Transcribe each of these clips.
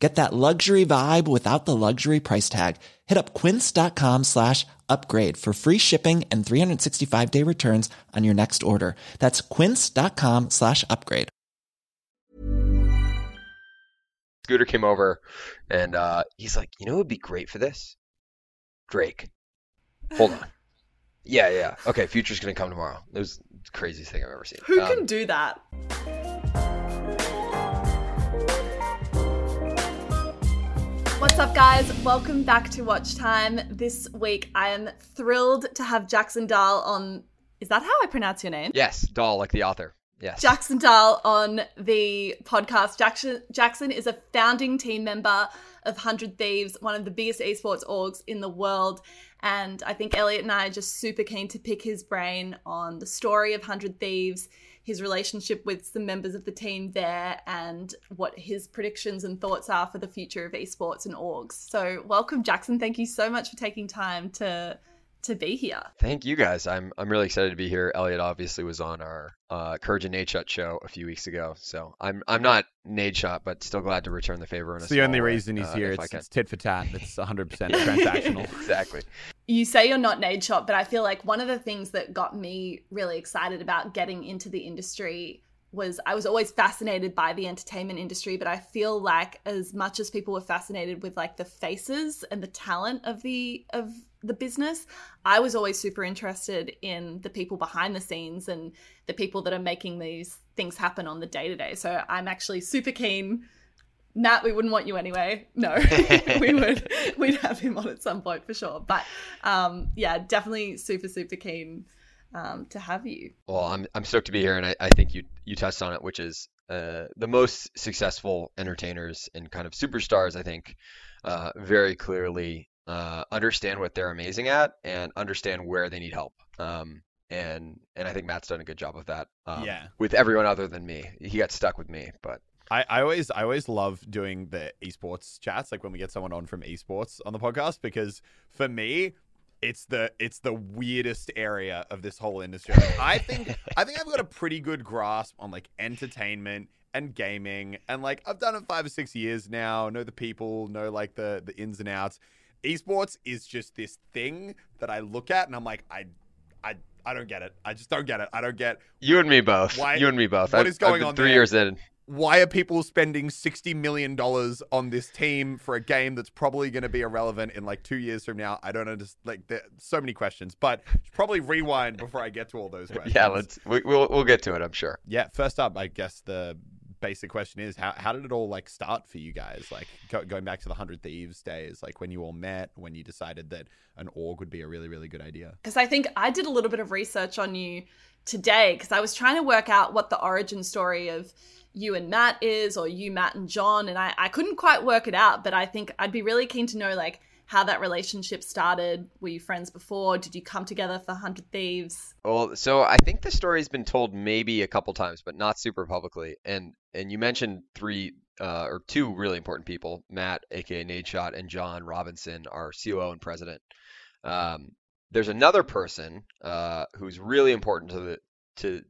Get that luxury vibe without the luxury price tag. Hit up quince.com slash upgrade for free shipping and 365 day returns on your next order. That's quince.com slash upgrade. Scooter came over and uh, he's like, you know what would be great for this? Drake. Hold on. Yeah, yeah. Okay, Future's gonna come tomorrow. It was the craziest thing I've ever seen. Who Um, can do that? Up, guys? Welcome back to Watch Time. This week, I am thrilled to have Jackson Dahl on. Is that how I pronounce your name? Yes, doll like the author. Yes. Jackson Dahl on the podcast. Jackson Jackson is a founding team member of Hundred Thieves, one of the biggest esports orgs in the world. And I think Elliot and I are just super keen to pick his brain on the story of Hundred Thieves, his relationship with some members of the team there, and what his predictions and thoughts are for the future of esports and orgs. So, welcome, Jackson. Thank you so much for taking time to to be here. Thank you guys. I'm I'm really excited to be here. Elliot obviously was on our uh, Courage and Nadeshot show a few weeks ago, so I'm I'm not Nadeshot, but still glad to return the favor. In a It's the only way, reason he's uh, here. It's, can. it's tit for tat. It's 100% transactional. exactly. you say you're not Nadeshot, but I feel like one of the things that got me really excited about getting into the industry was I was always fascinated by the entertainment industry, but I feel like as much as people were fascinated with like the faces and the talent of the of the business, I was always super interested in the people behind the scenes and the people that are making these things happen on the day to day. So I'm actually super keen Matt, we wouldn't want you anyway. No, we would. We'd have him on at some point for sure. But um, yeah, definitely super, super keen um, to have you. Well, I'm I'm stoked to be here, and I, I think you you touched on it, which is uh, the most successful entertainers and kind of superstars. I think uh, very clearly uh, understand what they're amazing at and understand where they need help. Um, and and I think Matt's done a good job of that. Um, Yeah. With everyone other than me, he got stuck with me, but I, I always I always love doing the esports chats, like when we get someone on from esports on the podcast, because for me, it's the it's the weirdest area of this whole industry. Like, I think I think I've got a pretty good grasp on like entertainment and gaming, and like I've done it five or six years now. Know the people, know like the the ins and outs. Esports is just this thing that I look at, and I'm like, I I I don't get it. I just don't get it. I don't get you and me both. Why- You and me both. what I've, is going on three there? years in. why are people spending sixty million dollars on this team for a game that's probably going to be irrelevant in like two years from now? I don't understand. Like, there so many questions, but probably rewind before I get to all those questions. Yeah, let's we, we'll we'll get to it. I'm sure. Yeah, first up, I guess the basic question is how how did it all like start for you guys? Like go, going back to the Hundred Thieves days, like when you all met, when you decided that an org would be a really really good idea. Because I think I did a little bit of research on you today because I was trying to work out what the origin story of you and Matt is, or you, Matt, and John, and I, I couldn't quite work it out. But I think I'd be really keen to know like how that relationship started. Were you friends before? Did you come together for Hundred Thieves? Well, so I think the story's been told maybe a couple times, but not super publicly. And and you mentioned three uh, or two really important people: Matt, aka Nade Shot, and John Robinson, our COO and president. Um, there's another person uh, who's really important to the to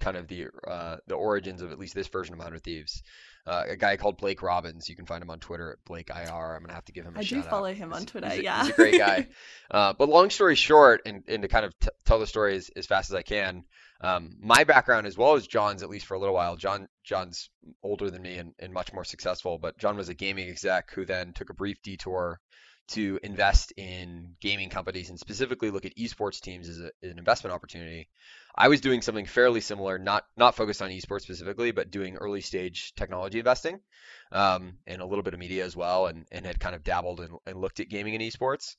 kind of the uh, the origins of at least this version of Hundred Thieves. Uh, a guy called Blake Robbins. You can find him on Twitter at Blake IR. I'm gonna have to give him a I do shout out. I do follow him on He's- Twitter, he's a- yeah. he's a great guy. Uh, but long story short, and, and to kind of t- tell the story as, as fast as I can, um, my background as well as John's, at least for a little while. John John's older than me and, and much more successful, but John was a gaming exec who then took a brief detour to invest in gaming companies and specifically look at esports teams as a, an investment opportunity. I was doing something fairly similar, not not focused on esports specifically, but doing early stage technology investing um, and a little bit of media as well, and, and had kind of dabbled and, and looked at gaming and esports.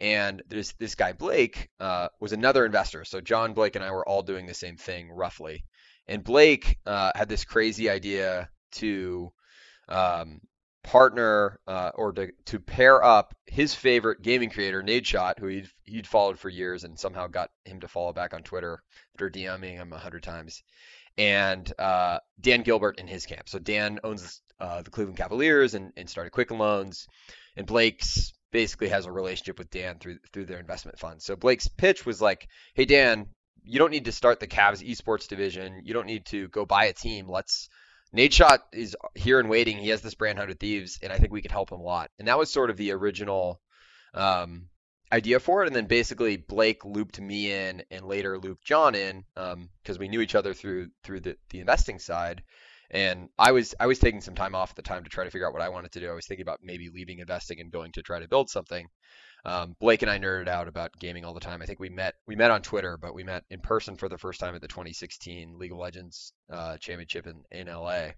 And there's this guy Blake uh, was another investor. So John, Blake, and I were all doing the same thing roughly. And Blake uh, had this crazy idea to um, partner uh, or to, to pair up his favorite gaming creator, Nadeshot, who he'd, he'd followed for years and somehow got him to follow back on Twitter after DMing him a hundred times, and uh, Dan Gilbert in his camp. So Dan owns uh, the Cleveland Cavaliers and, and started Quicken Loans, and Blake's basically has a relationship with Dan through through their investment fund. So Blake's pitch was like, "Hey Dan, you don't need to start the Cavs esports division. You don't need to go buy a team. Let's Nadeshot is here and waiting. He has this brand, Hundred Thieves, and I think we could help him a lot. And that was sort of the original um, idea for it. And then basically Blake looped me in, and later looped John in because um, we knew each other through through the, the investing side. And I was I was taking some time off at the time to try to figure out what I wanted to do. I was thinking about maybe leaving investing and going to try to build something. Um, Blake and I nerded out about gaming all the time. I think we met we met on Twitter, but we met in person for the first time at the 2016 League of Legends uh, Championship in, in LA.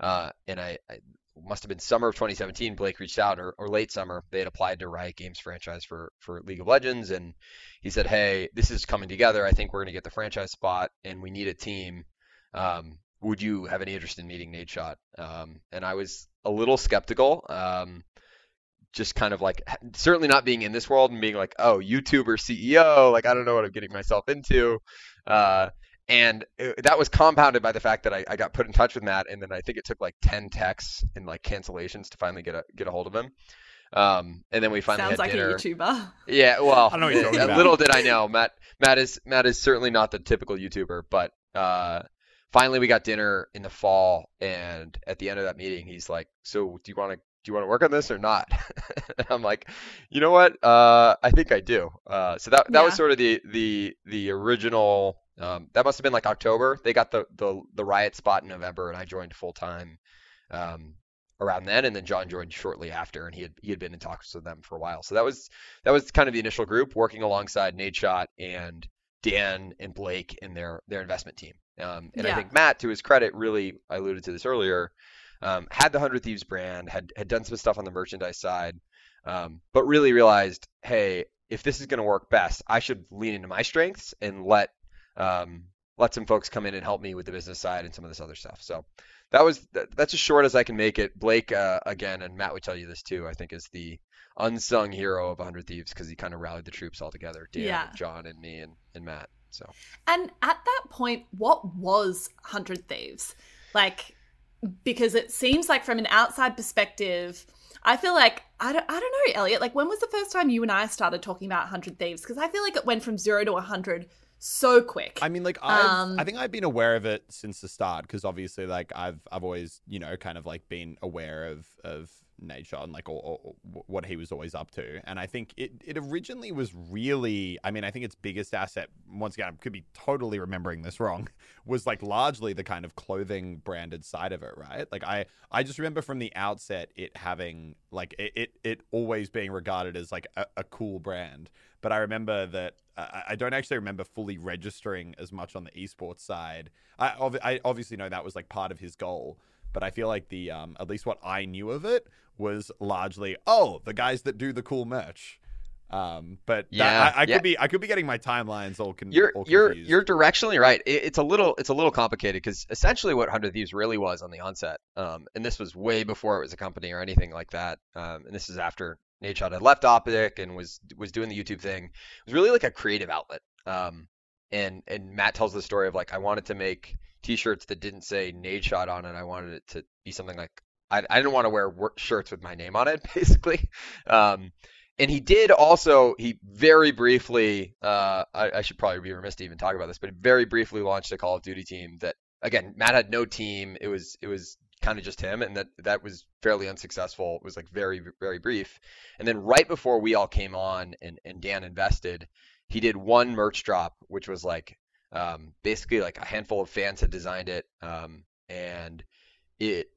Uh, and I, I, must have been summer of 2017. Blake reached out, or, or late summer. They had applied to Riot Games franchise for for League of Legends, and he said, "Hey, this is coming together. I think we're going to get the franchise spot, and we need a team. Um, would you have any interest in meeting Nadeshot?" Um, and I was a little skeptical. Um, just kind of like certainly not being in this world and being like, oh, YouTuber CEO, like I don't know what I'm getting myself into. Uh, and it, that was compounded by the fact that I, I, got put in touch with Matt, and then I think it took like 10 texts and like cancellations to finally get a get a hold of him. Um, and then we finally sounds had like dinner. a YouTuber. Yeah, well, I know what you're talking about. little did I know, Matt. Matt is Matt is certainly not the typical YouTuber, but uh, finally we got dinner in the fall, and at the end of that meeting, he's like, "So do you want to do you want to work on this or not? I'm like, you know what? Uh, I think I do. Uh, so that that yeah. was sort of the the the original. Um, that must have been like October. They got the the the riot spot in November, and I joined full time um, around then. And then John joined shortly after, and he had he had been in talks with them for a while. So that was that was kind of the initial group working alongside Nadeshot and Dan and Blake in their their investment team. Um, and yeah. I think Matt, to his credit, really I alluded to this earlier um, had the Hundred Thieves brand, had had done some stuff on the merchandise side, um, but really realized, hey, if this is going to work best, I should lean into my strengths and let um, let some folks come in and help me with the business side and some of this other stuff. So that was that's as short as I can make it. Blake, uh, again, and Matt would tell you this too. I think is the unsung hero of 100 Thieves because he kind of rallied the troops all together. Dan, yeah. and John, and me, and, and Matt. So. And at that point, what was 100 Thieves? Like, because it seems like from an outside perspective, I feel like I don't, I don't know, Elliot. Like, when was the first time you and I started talking about Hundred Thieves? Because I feel like it went from zero to hundred so quick. I mean, like um, I think I've been aware of it since the start because obviously, like I've I've always you know kind of like been aware of of Nadeshot and like what he was always up to. And I think it, it originally was really, I mean, I think its biggest asset, once again, I could be totally remembering this wrong, was like largely the kind of clothing branded side of it, right? Like I, I just remember from the outset it having like it, it, it always being regarded as like a, a cool brand. But I remember that uh, I don't actually remember fully registering as much on the esports side. I, I obviously know that was like part of his goal but I feel like the um, at least what I knew of it was largely oh the guys that do the cool merch. Um, but yeah, that, I, I yeah. could be I could be getting my timelines all, con- you're, all You're you're directionally right. It, it's a little it's a little complicated because essentially what Hundred Thieves really was on the onset, um, and this was way before it was a company or anything like that. Um, and this is after Nate Nadeshot had left Optic and was was doing the YouTube thing. It was really like a creative outlet. Um, and and Matt tells the story of like I wanted to make T-shirts that didn't say Nadeshot on it. I wanted it to be something like I, I didn't want to wear shirts with my name on it, basically. Um, and he did also he very briefly uh, I, I, should probably be remiss to even talk about this, but very briefly launched a Call of Duty team that again Matt had no team. It was it was kind of just him, and that that was fairly unsuccessful. It was like very very brief. And then right before we all came on and and Dan invested, he did one merch drop, which was like um, basically like a handful of fans had designed it, um, and it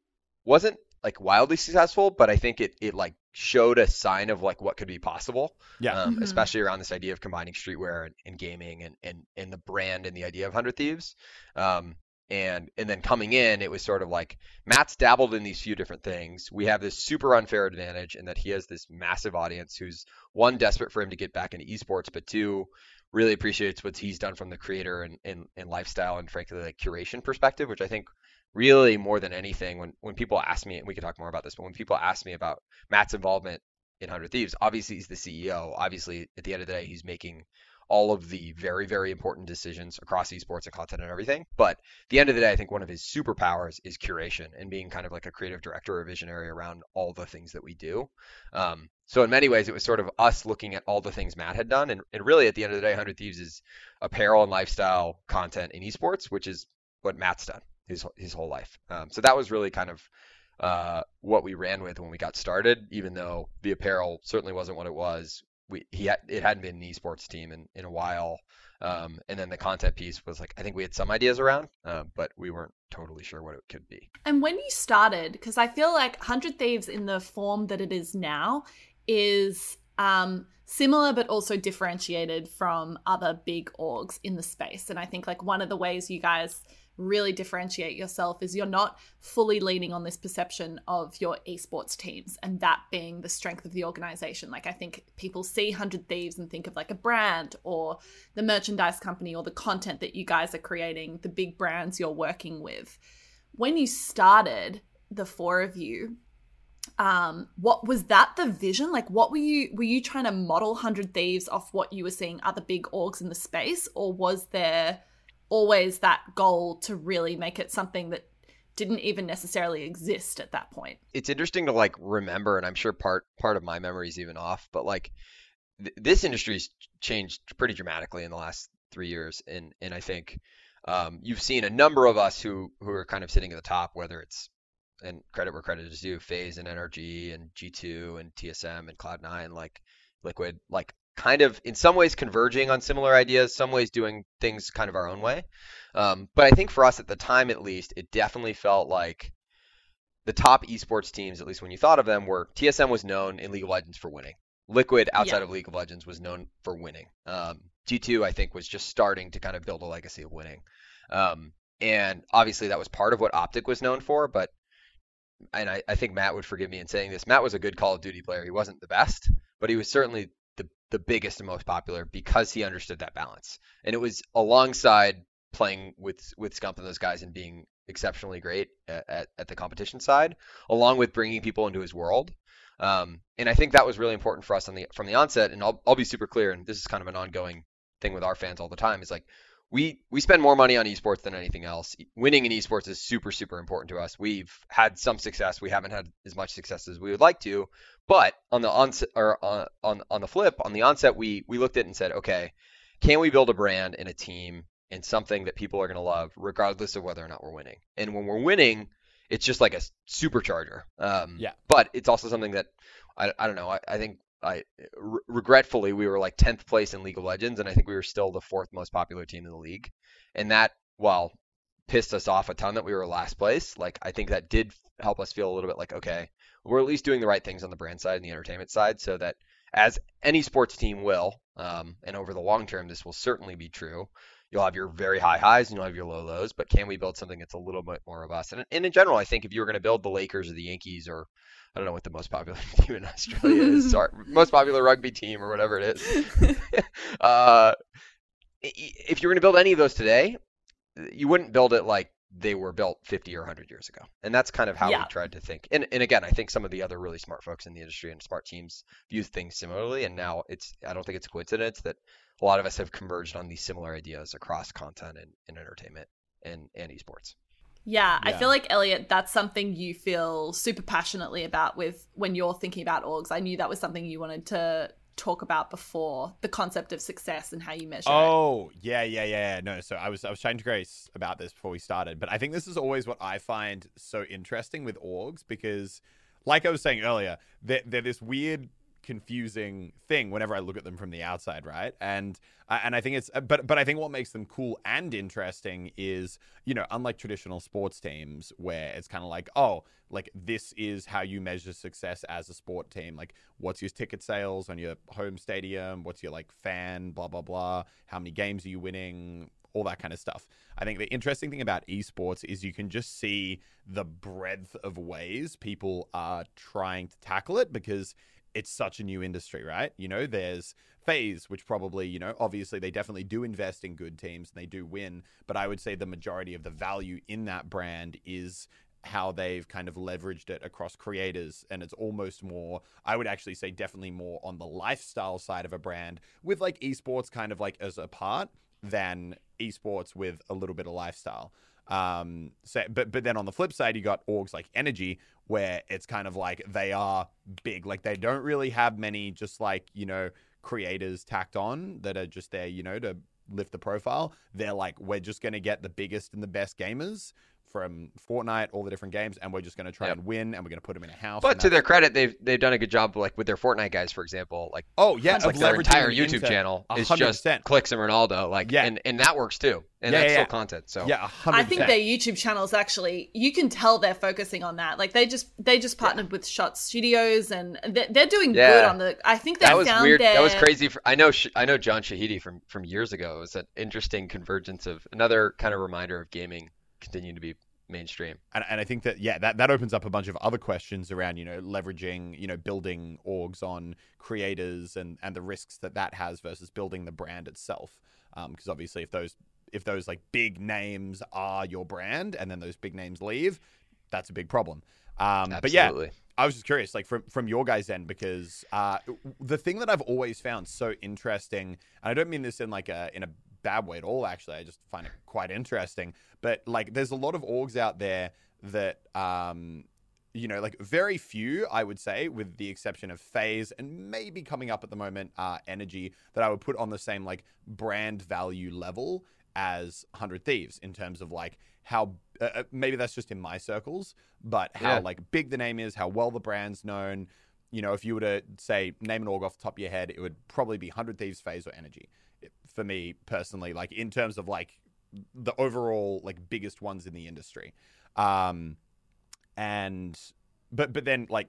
wasn't like wildly successful, but I think it it like showed a sign of like what could be possible. Yeah. Um, mm-hmm. Especially around this idea of combining streetwear and, and, gaming and, and and the brand and the idea of Hundred Thieves. Um, and and then coming in, it was sort of like Matt's dabbled in these few different things. We have this super unfair advantage in that he has this massive audience who's one desperate for him to get back into esports, but two really appreciates what he's done from the creator and, and, and lifestyle and frankly like curation perspective, which I think really more than anything, when when people ask me, and we can talk more about this, but when people ask me about Matt's involvement in Hundred Thieves, obviously he's the CEO. Obviously, at the end of the day, he's making all of the very, very important decisions across esports and content and everything. But the end of the day, I think one of his superpowers is curation and being kind of like a creative director or visionary around all the things that we do. Um, so in many ways, it was sort of us looking at all the things Matt had done, and, and really at the end of the day, 100 Thieves is apparel and lifestyle content in esports, which is what Matt's done his his whole life. Um, so that was really kind of uh, what we ran with when we got started, even though the apparel certainly wasn't what it was we he had, it hadn't been an esports team in, in a while. Um, and then the content piece was like I think we had some ideas around, uh, but we weren't totally sure what it could be. And when you started, because I feel like Hundred Thieves in the form that it is now is um, similar but also differentiated from other big orgs in the space. And I think like one of the ways you guys really differentiate yourself is you're not fully leaning on this perception of your esports teams and that being the strength of the organization. Like I think people see 100 Thieves and think of like a brand or the merchandise company or the content that you guys are creating, the big brands you're working with. When you started, the four of you, um what was that the vision like what were you were you trying to model 100 thieves off what you were seeing other big orgs in the space or was there always that goal to really make it something that didn't even necessarily exist at that point. It's interesting to like remember, and I'm sure part part of my memory is even off, but like th- this industry's changed pretty dramatically in the last three years, and and I think um, you've seen a number of us who who are kind of sitting at the top, whether it's and credit where credit is due, FaZe and NRG and G2 and TSM and Cloud9, like Liquid, like kind of in some ways converging on similar ideas, some ways doing things kind of our own way. Um, but I think for us at the time, at least, it definitely felt like the top esports teams, at least when you thought of them, were TSM was known in League of Legends for winning. Liquid outside yeah. of League of Legends was known for winning. Um, G2, I think, was just starting to kind of build a legacy of winning. Um, and obviously, that was part of what Optic was known for. But, and I, I think Matt would forgive me in saying this, Matt was a good Call of Duty player. He wasn't the best, but he was certainly the the biggest and most popular because he understood that balance. And it was alongside playing with with Scump and those guys and being exceptionally great at, at, at the competition side, along with bringing people into his world. Um, and I think that was really important for us on the from the onset. And I'll I'll be super clear, and this is kind of an ongoing thing with our fans all the time. Is like we we spend more money on esports than anything else. Winning in esports is super super important to us. We've had some success. We haven't had as much success as we would like to. But on the onset or on on, on the flip, on the onset, we we looked at it and said, okay, can we build a brand and a team and something that people are going to love, regardless of whether or not we're winning? And when we're winning, it's just like a supercharger. Um, yeah. But it's also something that I, I don't know. I, I think I r- regretfully we were like 10th place in League of Legends, and I think we were still the fourth most popular team in the league. And that, while pissed us off a ton that we were last place, like I think that did help us feel a little bit like okay, we're at least doing the right things on the brand side and the entertainment side, so that as any sports team will, um, and over the long term this will certainly be true. You'll have your very high highs and you'll have your low lows, but can we build something that's a little bit more of us? And, and in general, I think if you were going to build the Lakers or the Yankees or I don't know what the most popular team in Australia is. Sorry, most popular rugby team or whatever it is. uh, if you were going to build any of those today, you wouldn't build it like they were built 50 or 100 years ago. And that's kind of how yeah. we tried to think. And, and again, I think some of the other really smart folks in the industry and smart teams view things similarly. And now it's, I don't think it's a coincidence that a lot of us have converged on these similar ideas across content and, and entertainment and, and esports. Yeah, yeah, I feel like Elliot, that's something you feel super passionately about with when you're thinking about orgs. I knew that was something you wanted to talk about before the concept of success and how you measure oh, it. yeah, yeah, yeah. No, so I was I was chatting to Grace about this before we started, but I think this is always what I find so interesting with orgs because, like I was saying earlier, they're, they're this weird confusing thing whenever I look at them from the outside, right? And uh, and I think it's but but I think what makes them cool and interesting is you know unlike traditional sports teams where it's kind of like oh like this is how you measure success as a sport team like what's your ticket sales on your home stadium what's your like fan blah blah blah how many games are you winning all that kind of stuff. I think the interesting thing about esports is you can just see the breadth of ways people are trying to tackle it because it's such a new industry, right? You know, there's FaZe, which probably, you know, obviously they definitely do invest in good teams and they do win, but I would say the majority of the value in that brand is how they've kind of leveraged it across creators and it's almost more i would actually say definitely more on the lifestyle side of a brand with like esports kind of like as a part than esports with a little bit of lifestyle um so but but then on the flip side you got orgs like NRG where it's kind of like they are big. Like they don't really have many just like you know creators tacked on that are just there you know to lift the profile. They're like we're just to get the biggest and the best gamers from Fortnite, all the different games, and we're just going to try Yep. and win, and we're going to put them in a house. But to their credit, they've they've done a good job, like with their Fortnite guys, for example. Like oh yeah, like of their entire YouTube into- channel a is hundred just percent. Clix and Ronaldo, like Yeah. and and that works too, and Yeah, that's yeah, still content. So yeah, a hundred. I think their YouTube channels actually you can tell they're focusing on that. Like they just they just partnered with Shot Studios and they're, they're doing good on the. I think they that was found weird. Their, That was crazy. For, I know I know John Shahidi from from years ago. It was an interesting convergence of another kind of reminder of gaming continuing to be mainstream. and, and I think that yeah, that, that opens up a bunch of other questions around you know leveraging you know building orgs on creators and and the risks that that has versus building the brand itself. Because obviously, if those if those like big names are your brand and then those big names leave, that's a big problem. Um, but yeah, I was just curious, like from from your guys' end, because uh, the thing that I've always found so interesting, and I don't mean this in like a in a bad way at all. Actually, I just find it quite interesting. But like, there's a lot of orgs out there that, um, you know, like very few, I would say, with the exception of FaZe and maybe coming up at the moment, uh, NRG, that I would put on the same like brand value level as Hundred Thieves in terms of like how uh, uh, maybe that's just in my circles, but how Yeah. like big the name is, how well the brand's known. You know, if you were to say name an org off the top of your head, it would probably be Hundred Thieves, FaZe, or NRG. For me personally, like in terms of like the overall like biggest ones in the industry, um, and but but then like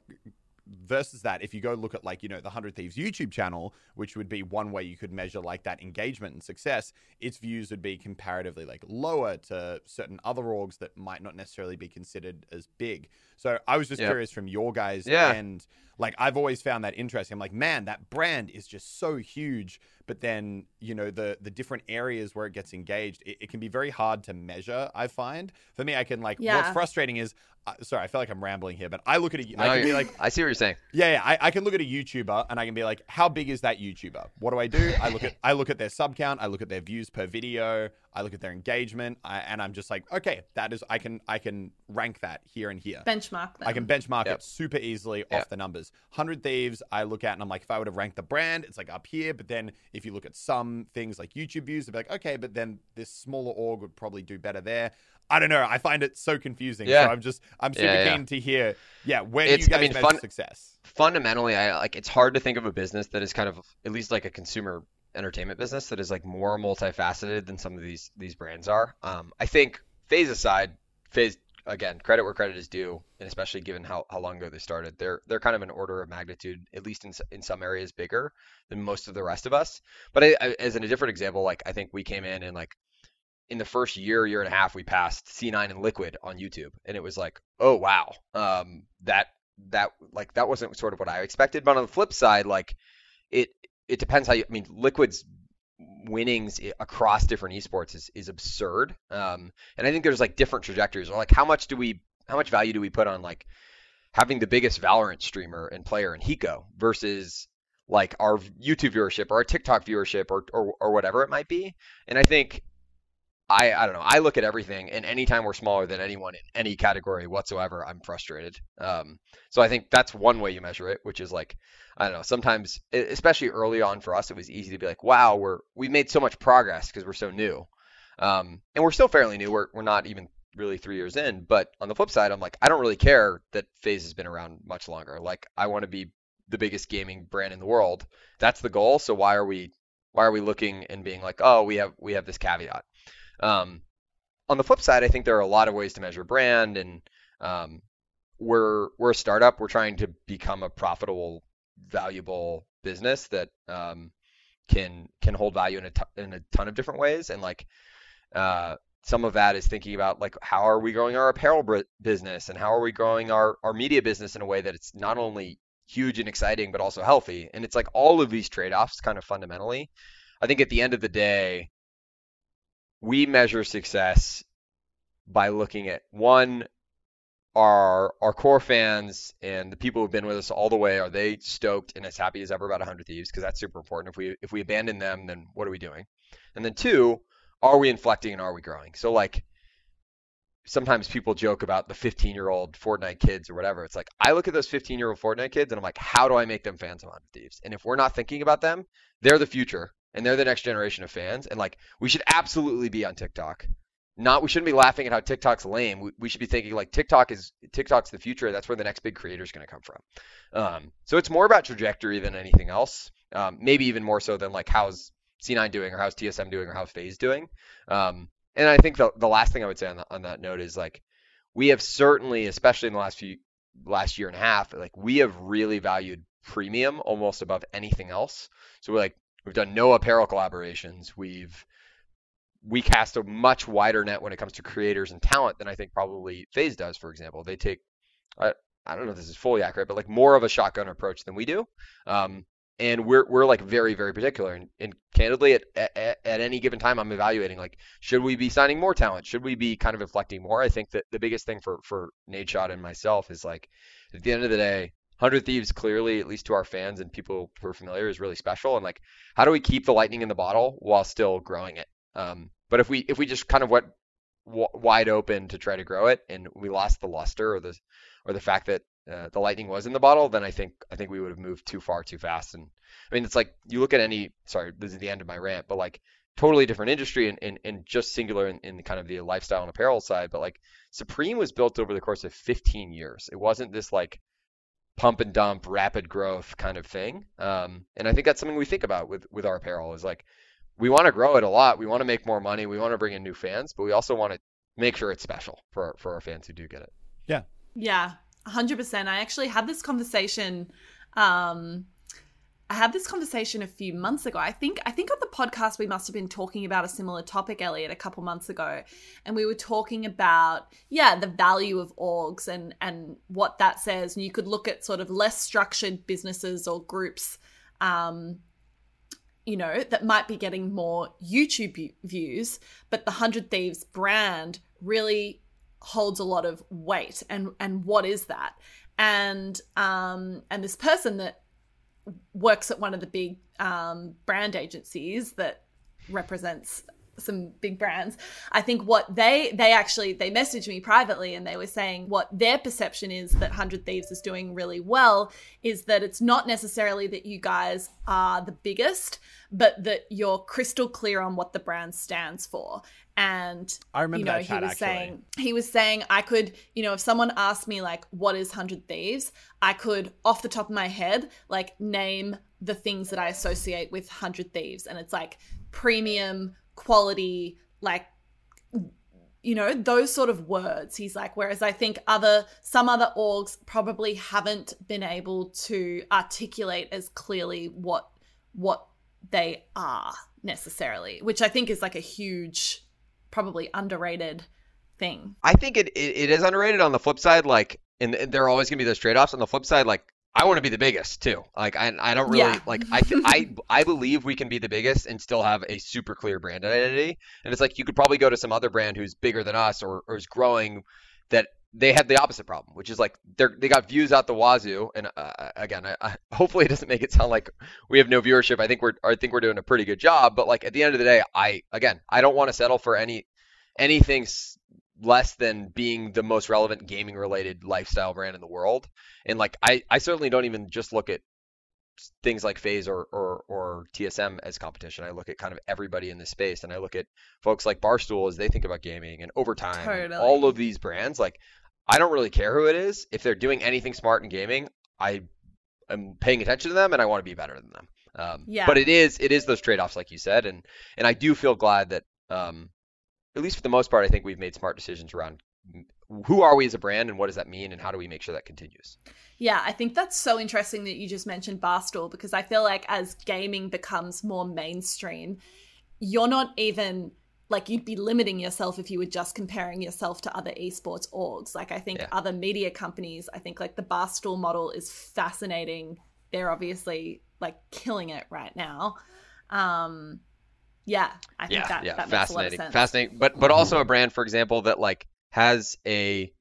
versus that if you go look at like you know the 100 thieves youtube channel which would be one way you could measure like that engagement and success its views would be comparatively like lower to certain other orgs that might not necessarily be considered as big. So i was just Yep. curious from your guys Yeah. and like i've always found that interesting. I'm like man that brand is just so huge. But then you know the the different areas where it gets engaged it, it can be very hard to measure i find. For me i can like what's frustrating is sorry i feel like i'm rambling here but i look at it No, i can be like I see what you're saying. yeah, yeah. I, I can look at a YouTuber and I can be like, how big is that YouTuber? What do I do? I look at I look at their sub count, I look at their views per video, I look at their engagement, I, and I'm just like, okay, that is I can I can rank that here and here. benchmark them. I can benchmark Yep. it super easily Yep. off the numbers. Hundred Thieves, I look at and I'm like, if I would have ranked the brand, it's like up here. But then if you look at some things like YouTube views, they'd be like, okay, but then this smaller org would probably do better there. I don't know. I find it so confusing. Yeah. So I'm just I'm super Yeah, yeah. keen to hear. Yeah, where do It's- you I guys mean, measure fun- success? fundamentally i like it's hard to think of a business that is kind of at least like a consumer entertainment business that is like more multifaceted than some of these these brands are um i think FaZe aside FaZe again credit where credit is due and especially given how, how long ago they started they're they're kind of an order of magnitude at least in, in some areas bigger than most of the rest of us but I, I, as in a different example like i think we came in and like in the first year year and a half we passed c9 and liquid on youtube and it was like oh wow um that that like that wasn't sort of what I expected. But on the flip side, like it it depends how you. I mean, Liquid's winnings across different esports is is absurd. Um, and I think there's like different trajectories. Or like how much do we how much value do we put on like having the biggest Valorant streamer and player in Hiko versus like our YouTube viewership or our TikTok viewership or, or or whatever it might be. And I think I I don't know. I look at everything, and anytime we're smaller than anyone in any category whatsoever, I'm frustrated. Um, so I think that's one way you measure it, which is like I don't know. Sometimes, especially early on for us, it was easy to be like, "Wow, we're we made so much progress because we're so new," um, and we're still fairly new. We're we're not even really three years in. But on the flip side, I'm like, I don't really care that FaZe has been around much longer. Like, I want to be the biggest gaming brand in the world. That's the goal. So why are we why are we looking and being like, oh, we have we have this caveat? Um, on the flip side, I think there are a lot of ways to measure brand, and um, we're we're a startup. We're trying to become a profitable, valuable business that um, can can hold value in a t- in a ton of different ways. And like uh, some of that is thinking about like how are we growing our apparel br- business, and how are we growing our our media business in a way that it's not only huge and exciting, but also healthy. And it's like all of these trade offs kind of fundamentally. I think at the end of the day, we measure success by looking at one, our our core fans and the people who've been with us all the way are they stoked and as happy as ever about 100 thieves? Because that's super important. If we if we abandon them then what are we doing? And then two are we inflecting and are we growing? So like sometimes people joke about the 15 year old Fortnite kids or whatever. It's like I look at those 15 year old Fortnite kids and I'm like, how do I make them fans of Hundred Thieves? And if we're not thinking about them, they're the future and they're the next generation of fans. And like we should absolutely be on TikTok not we shouldn't be laughing at how TikTok's lame. We, we should be thinking like TikTok is TikTok's the future. That's where the next big creator is going to come from. Um, so it's more about trajectory than anything else. Um, maybe even more so than like how's C9 doing or how's TSM doing or how's FaZe doing. Um, and I think the the last thing I would say on, the, on that note is like we have certainly, especially in the last few last year and a half, like we have really valued premium almost above anything else. So we're like we've done no apparel collaborations. We've we cast a much wider net when it comes to creators and talent than I think probably FaZe does, for example. They take, I, I don't know if this is fully accurate, but like more of a shotgun approach than we do. Um, and we're we're like very very particular and, and candidly at, at, at any given time i'm evaluating like should we be signing more talent should we be kind of inflecting more i think that the biggest thing for for Nadeshot and myself is like at the end of the day 100 Thieves clearly, at least to our fans and people who are familiar, is really special. And like, how do we keep the lightning in the bottle while still growing it? Um, but if we if we just kind of went w- wide open to try to grow it and we lost the luster or the or the fact that uh, the lightning was in the bottle, then I think I think we would have moved too far too fast. And I mean, it's like you look at any sorry, this is the end of my rant, but like totally different industry and, and, and just singular in, in kind of the lifestyle and apparel side. But like Supreme was built over the course of 15 years. It wasn't this like pump and dump, rapid growth kind of thing. Um, and I think that's something we think about with with our apparel is like we want to grow it a lot. We want to make more money. We want to bring in new fans, but we also want to make sure it's special for for our fans who do get it. Yeah. Yeah, 100%. I actually had this conversation um I had this conversation a few months ago. I think I think on the podcast we must have been talking about a similar topic, Elliot, a couple months ago, and we were talking about yeah the value of orgs and and what that says. And you could look at sort of less structured businesses or groups um, you know, that might be getting more YouTube views, but the 100 Thieves brand really holds a lot of weight. And and what is that? And um and this person that works at one of the big um brand agencies that represents some big brands i think what they they actually they messaged me privately and they were saying what their perception is that 100 thieves is doing really well is that it's not necessarily that you guys are the biggest but that you're crystal clear on what the brand stands for and I remember you know, that chat, he was actually. saying he was saying I could, you know, if someone asked me like what is 100 thieves, I could off the top of my head like name the things that I associate with 100 thieves and it's like premium quality like you know those sort of words he's like whereas i think other some other orgs probably haven't been able to articulate as clearly what what they are necessarily which i think is like a huge probably underrated thing I think it, it, it is underrated on the flip side, like and there are always gonna be those trade offs. On the flip side, like I want to be the biggest too. Like I, I don't really Yeah. like I, th- I I believe we can be the biggest and still have a super clear brand identity. And it's like you could probably go to some other brand who's bigger than us or, or is growing that they have the opposite problem, which is like they're they got views out the wazoo. And uh, again, I, I, hopefully it doesn't make it sound like we have no viewership. I think we're I think we're doing a pretty good job. But like at the end of the day, I again I don't want to settle for any anything less than being the most relevant gaming related lifestyle brand in the world. And like I, I certainly don't even just look at things like FaZe or, or or TSM as competition. I look at kind of everybody in this space and I look at folks like Barstool as they think about gaming and Overtime and all of these brands. Like I don't really care who it is. If they're doing anything smart in gaming, I am paying attention to them and I want to be better than them. Um, Yeah. But it is it is those trade offs like you said, and and I do feel glad that um, at least for the most part, I think we've made smart decisions around who are we as a brand and what does that mean and how do we make sure that continues. Yeah, I think that's so interesting that you just mentioned Barstool because I feel like as gaming becomes more mainstream, you're not even like you'd be limiting yourself if you were just comparing yourself to other esports orgs. Like I think Yeah. other media companies, I think like the Barstool model is fascinating. They're obviously like killing it right now. Um yeah, I think yeah, that, yeah, that makes a lot of fascinating, fascinating. But but also a brand, for example, that like has a,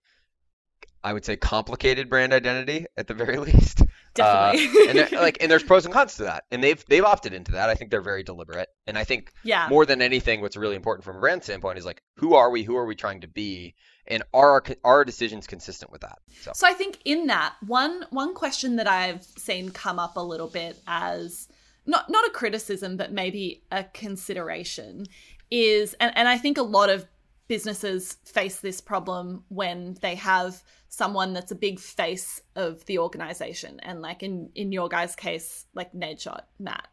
I would say, complicated brand identity at the very least. Definitely. Uh, and like and there's pros and cons to that, and they've they've opted into that. I think they're very deliberate, and I think yeah. more than anything, what's really important from a brand standpoint is like who are we, who are we trying to be, and are our, are our decisions consistent with that? So So I think in that one one question that I've seen come up a little bit as not not a criticism but maybe a consideration is and, and I think a lot of businesses face this problem when they have someone that's a big face of the organization. And like in in your guys case like Nadeshot Matt.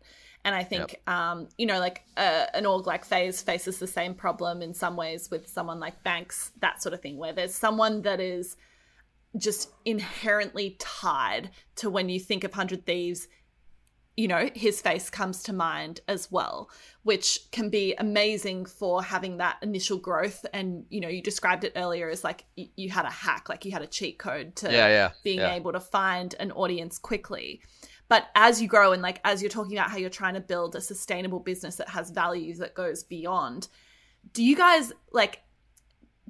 And I think um you know like uh, an org like FaZe faces the same problem in some ways with someone like Banks that sort of thing where there's someone that is just inherently tied to when you think of 100 Thieves, you know, his face comes to mind as well, which can be amazing for having that initial growth. And, you know, you described it earlier as like you had a hack, like you had a cheat code to yeah, yeah, being yeah. able to find an audience quickly. But as you grow and like as you're talking about how you're trying to build a sustainable business that has values that goes beyond, do you guys like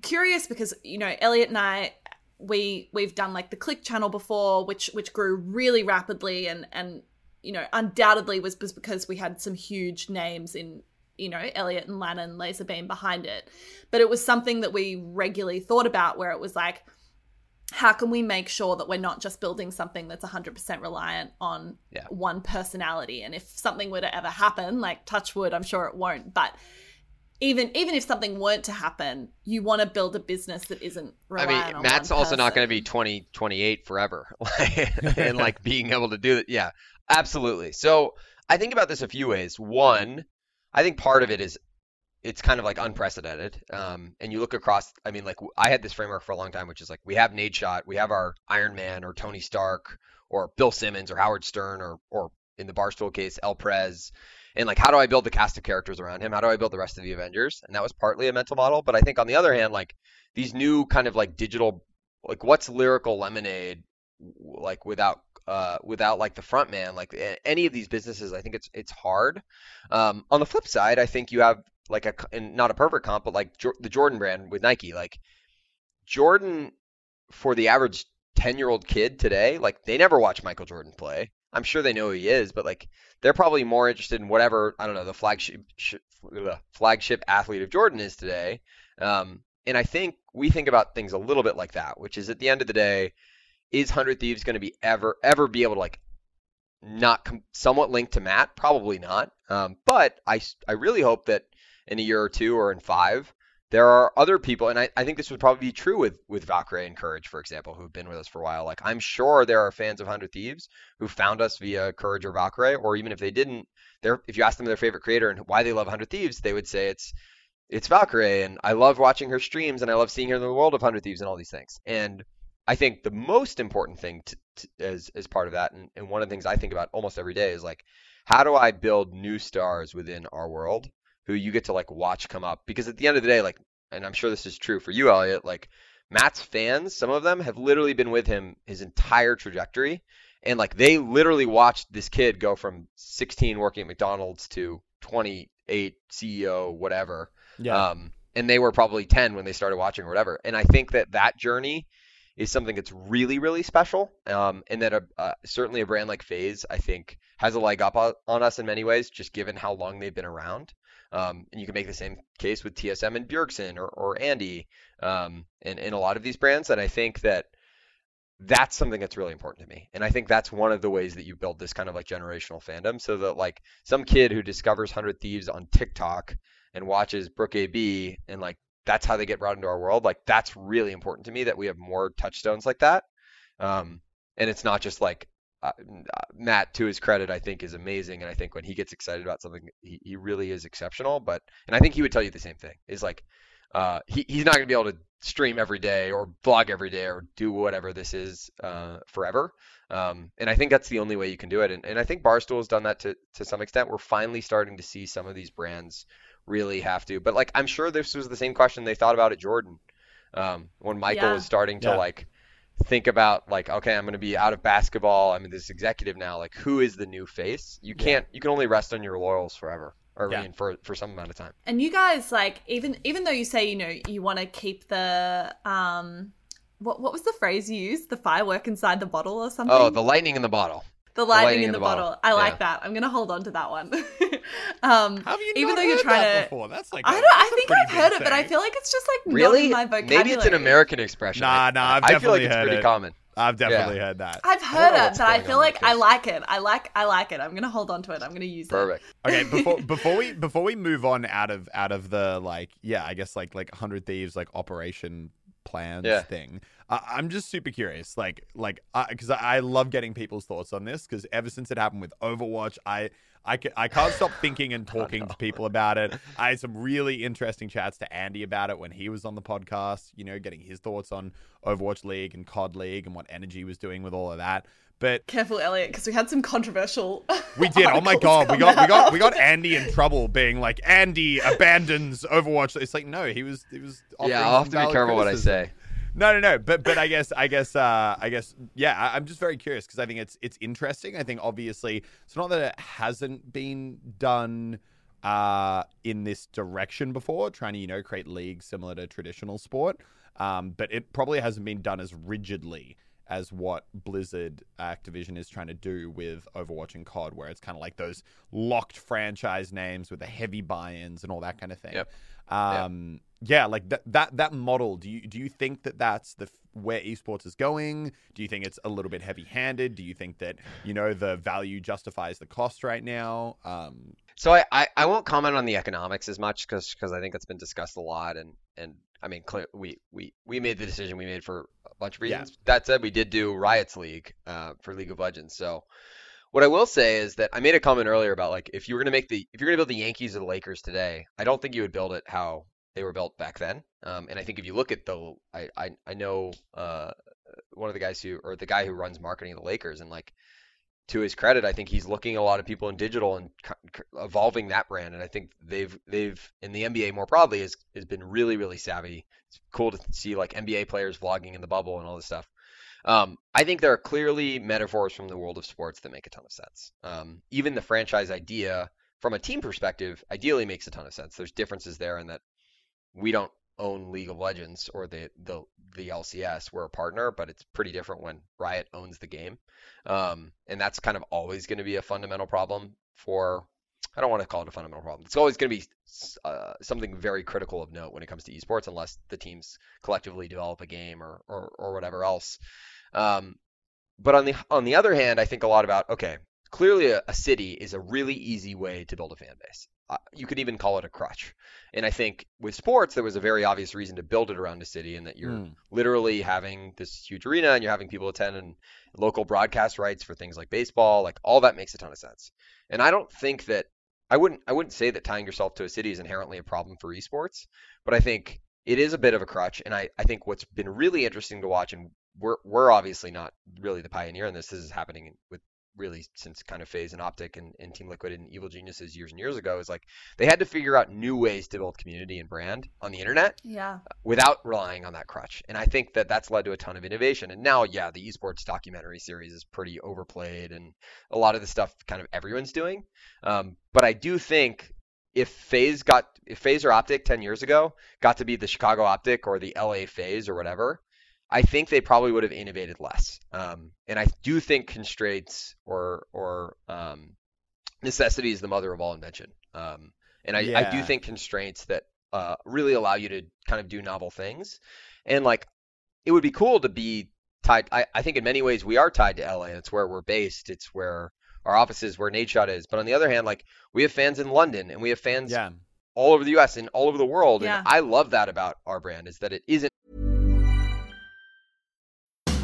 curious because you know Elliot and I we we've done like the click channel before which which grew really rapidly and and you know undoubtedly was, because we had some huge names in you know Elliot and Lannan LazarBeam behind it. But it was something that we regularly thought about where it was like how can we make sure that we're not just building something that's 100% reliant on Yeah. one personality? And if something were to ever happen like touchwood i'm sure it won't. But even even if something weren't to happen you want to build a business that isn't I mean, on Matt's one also not going to be 20, 28 forever, and like being able to do it. Yeah, absolutely. So I think about this a few ways. One, I think part of it is it's kind of like unprecedented. Um, and you look across. I mean, like I had this framework for a long time, which is like we have Nadeshot, we have our Iron Man or Tony Stark or Bill Simmons or Howard Stern or or in the Barstool case, El Prez. And like, how do I build the cast of characters around him? How do I build the rest of the Avengers? And that was partly a mental model. But I think on the other hand, like these new kind of like digital like what's lyrical lemonade like without uh without like the front man like any of these businesses i think it's it's hard um on the flip side i think you have like a and not a perfect comp but like Jor- the jordan brand with nike like jordan for the average 10 year old kid today like they never watch michael jordan play i'm sure they know who he is but like they're probably more interested in whatever i don't know the flagship sh- flagship athlete of jordan is today um and I think we think about things a little bit like that, which is at the end of the day, is Hundred Thieves going to be ever ever be able to like not com- somewhat linked to Matt? Probably not. Um, but I really hope that in a year or two or in five, there are other people, and I, I think this would probably be true with with Valkyrae and Courage, for example, who've been with us for a while. Like I'm sure there are fans of Hundred Thieves who found us via Courage or Valkyrae, or even if they didn't, they're if you ask them their favorite creator and why they love Hundred Thieves, they would say it's it's Valkyrae, and I love watching her streams, and I love seeing her in the world of Hundred Thieves and all these things. And I think the most important thing to, to, as as part of that, and, and one of the things I think about almost every day is like, how do I build new stars within our world who you get to like watch come up? Because at the end of the day, like, and I'm sure this is true for you, Elliot, like Matt's fans, some of them have literally been with him his entire trajectory, and like they literally watched this kid go from 16 working at McDonald's to 28 CEO, whatever. Yeah. Um, and they were probably 10 when they started watching or whatever. And I think that that journey is something that's really, really special. Um, and that a, uh, certainly a brand like FaZe, I think, has a leg up on, on us in many ways, just given how long they've been around. Um, and you can make the same case with TSM and Bjergsen or, or Andy um, and, and a lot of these brands. And I think that that's something that's really important to me. And I think that's one of the ways that you build this kind of like generational fandom so that like some kid who discovers 100 Thieves on TikTok and watches Brooke AB and like that's how they get brought into our world. Like that's really important to me that we have more touchstones like that. Um, and it's not just like uh, Matt, to his credit, I think is amazing, and I think when he gets excited about something, he, he really is exceptional. But and I think he would tell you the same thing. Is like uh, he he's not going to be able to stream every day or blog every day or do whatever this is uh, forever. Um, and I think that's the only way you can do it. And, and I think Barstool has done that to to some extent. We're finally starting to see some of these brands really have to. But like, I'm sure this was the same question they thought about at Jordan um, when Michael Yeah. was starting to Yeah. like think about like, okay, I'm going to be out of basketball. I'm this executive now. Like, who is the new face? You can't. You can only rest on your laurels forever, or I mean, for for some amount of time. And you guys like even even though you say you know you want to keep the um what what was the phrase you used the firework inside the bottle or something Oh, the lightning in the bottle. The lightning, in the, bottle. I like that I'm gonna hold on to that one um have you even not though you're heard trying that to before? That's like I a- don't I think I've big heard it but I feel like it's just like not Really? in my vocabulary Maybe it's an American expression. Nah, I- nah, I've I feel like it's pretty it. common. I've definitely heard that. I've heard know it but I feel like I like it I like I like it I'm gonna hold on to it I'm gonna use it Perfect. Okay, before before we before we move on out of out of the like yeah, I guess like like hundred thieves like operation plans Yeah. thing. I I'm just super curious, like like because I, I love getting people's thoughts on this because ever since it happened with Overwatch, I. I, ca- I can't stop thinking and talking to people about it. I had some really interesting chats to Andy about it when he was on the podcast, you know, getting his thoughts on Overwatch League and COD League and what Energy was doing with all of that. But careful Elliot because we had some controversial we did. Oh my god, we got we got we got Andy in trouble being like Andy abandons Overwatch. It's like no, he was he was. offering Yeah, I'll have to be valid careful what I say. No, no, no. But but I guess I guess uh I guess yeah. I, I'm just very curious because I think it's it's interesting. I think obviously it's not that it hasn't been done uh in this direction before, trying to you know create leagues similar to traditional sport. Um, but it probably hasn't been done as rigidly as what Blizzard Activision is trying to do with Overwatch and COD, where it's kind of like those locked franchise names with the heavy buy-ins and all that kind of thing. Yep. Um, yeah, like that that that model. Do you do you think that that's the where esports is going? Do you think it's a little bit heavy-handed? Do you think that you know the value justifies the cost right now? Um, So I, I, I won't comment on the economics as much because I think it's been discussed a lot and and I mean clear, we, we we made the decision we made for a bunch of Yeah. reasons. That said, we did do Riots League uh, for League of Legends. So what I will say is that I made a comment earlier about like if you were gonna make the if you're gonna build the Yankees or the Lakers today, I don't think you would build it how they were built back then. Um, and I think if you look at the I I, I know uh, one of the guys who or the guy who runs marketing of the Lakers and like to his credit, I think he's looking a lot of people in digital and evolving that brand. And I think they've they've in the NBA more broadly has has been really really savvy. It's cool to see like NBA players vlogging in the bubble and all this stuff. Um, I think there are clearly metaphors from the world of sports that make a ton of sense. Um, even the franchise idea, from a team perspective, ideally makes a ton of sense. There's differences there in that we don't own League of Legends or the the the LCS. We're a partner, but it's pretty different when Riot owns the game. Um, and that's kind of always going to be a fundamental problem for. I don't want to call it a fundamental problem. It's always going to be uh, something very critical of note when it comes to esports, unless the teams collectively develop a game or or, or whatever else. Um, but on the on the other hand, I think a lot about okay, clearly a, a city is a really easy way to build a fan base. Uh, you could even call it a crutch. And I think with sports, there was a very obvious reason to build it around a city, and that you're Mm. literally having this huge arena, and you're having people attend, and local broadcast rights for things like baseball, like all that makes a ton of sense. And I don't think that I wouldn't I wouldn't say that tying yourself to a city is inherently a problem for esports, but I think it is a bit of a crutch. And I, I think what's been really interesting to watch, and we're we're obviously not really the pioneer in this. This is happening with really since kind of FaZe and OpTic and, and Team Liquid and Evil Geniuses years and years ago. Is like they had to figure out new ways to build community and brand on the internet yeah without relying on that crutch. And I think that that's led to a ton of innovation. And now, yeah, the esports documentary series is pretty overplayed, and a lot of the stuff kind of everyone's doing. Um, but I do think if FaZe got if FaZe or OpTic ten years ago got to be the Chicago OpTic or the LA FaZe or whatever, I think they probably would have innovated less. Um, and I do think constraints or or um, necessity is the mother of all invention. Um, and I, I do think constraints that uh, really allow you to kind of do novel things. And like, it would be cool to be tied. I, I think in many ways we are tied to LA. It's where we're based. It's where our office is, where Nadeshot is. But on the other hand, like we have fans in London and we have fans yeah. all over the U.S. and all over the world. Yeah. And I love that about our brand is that it isn't.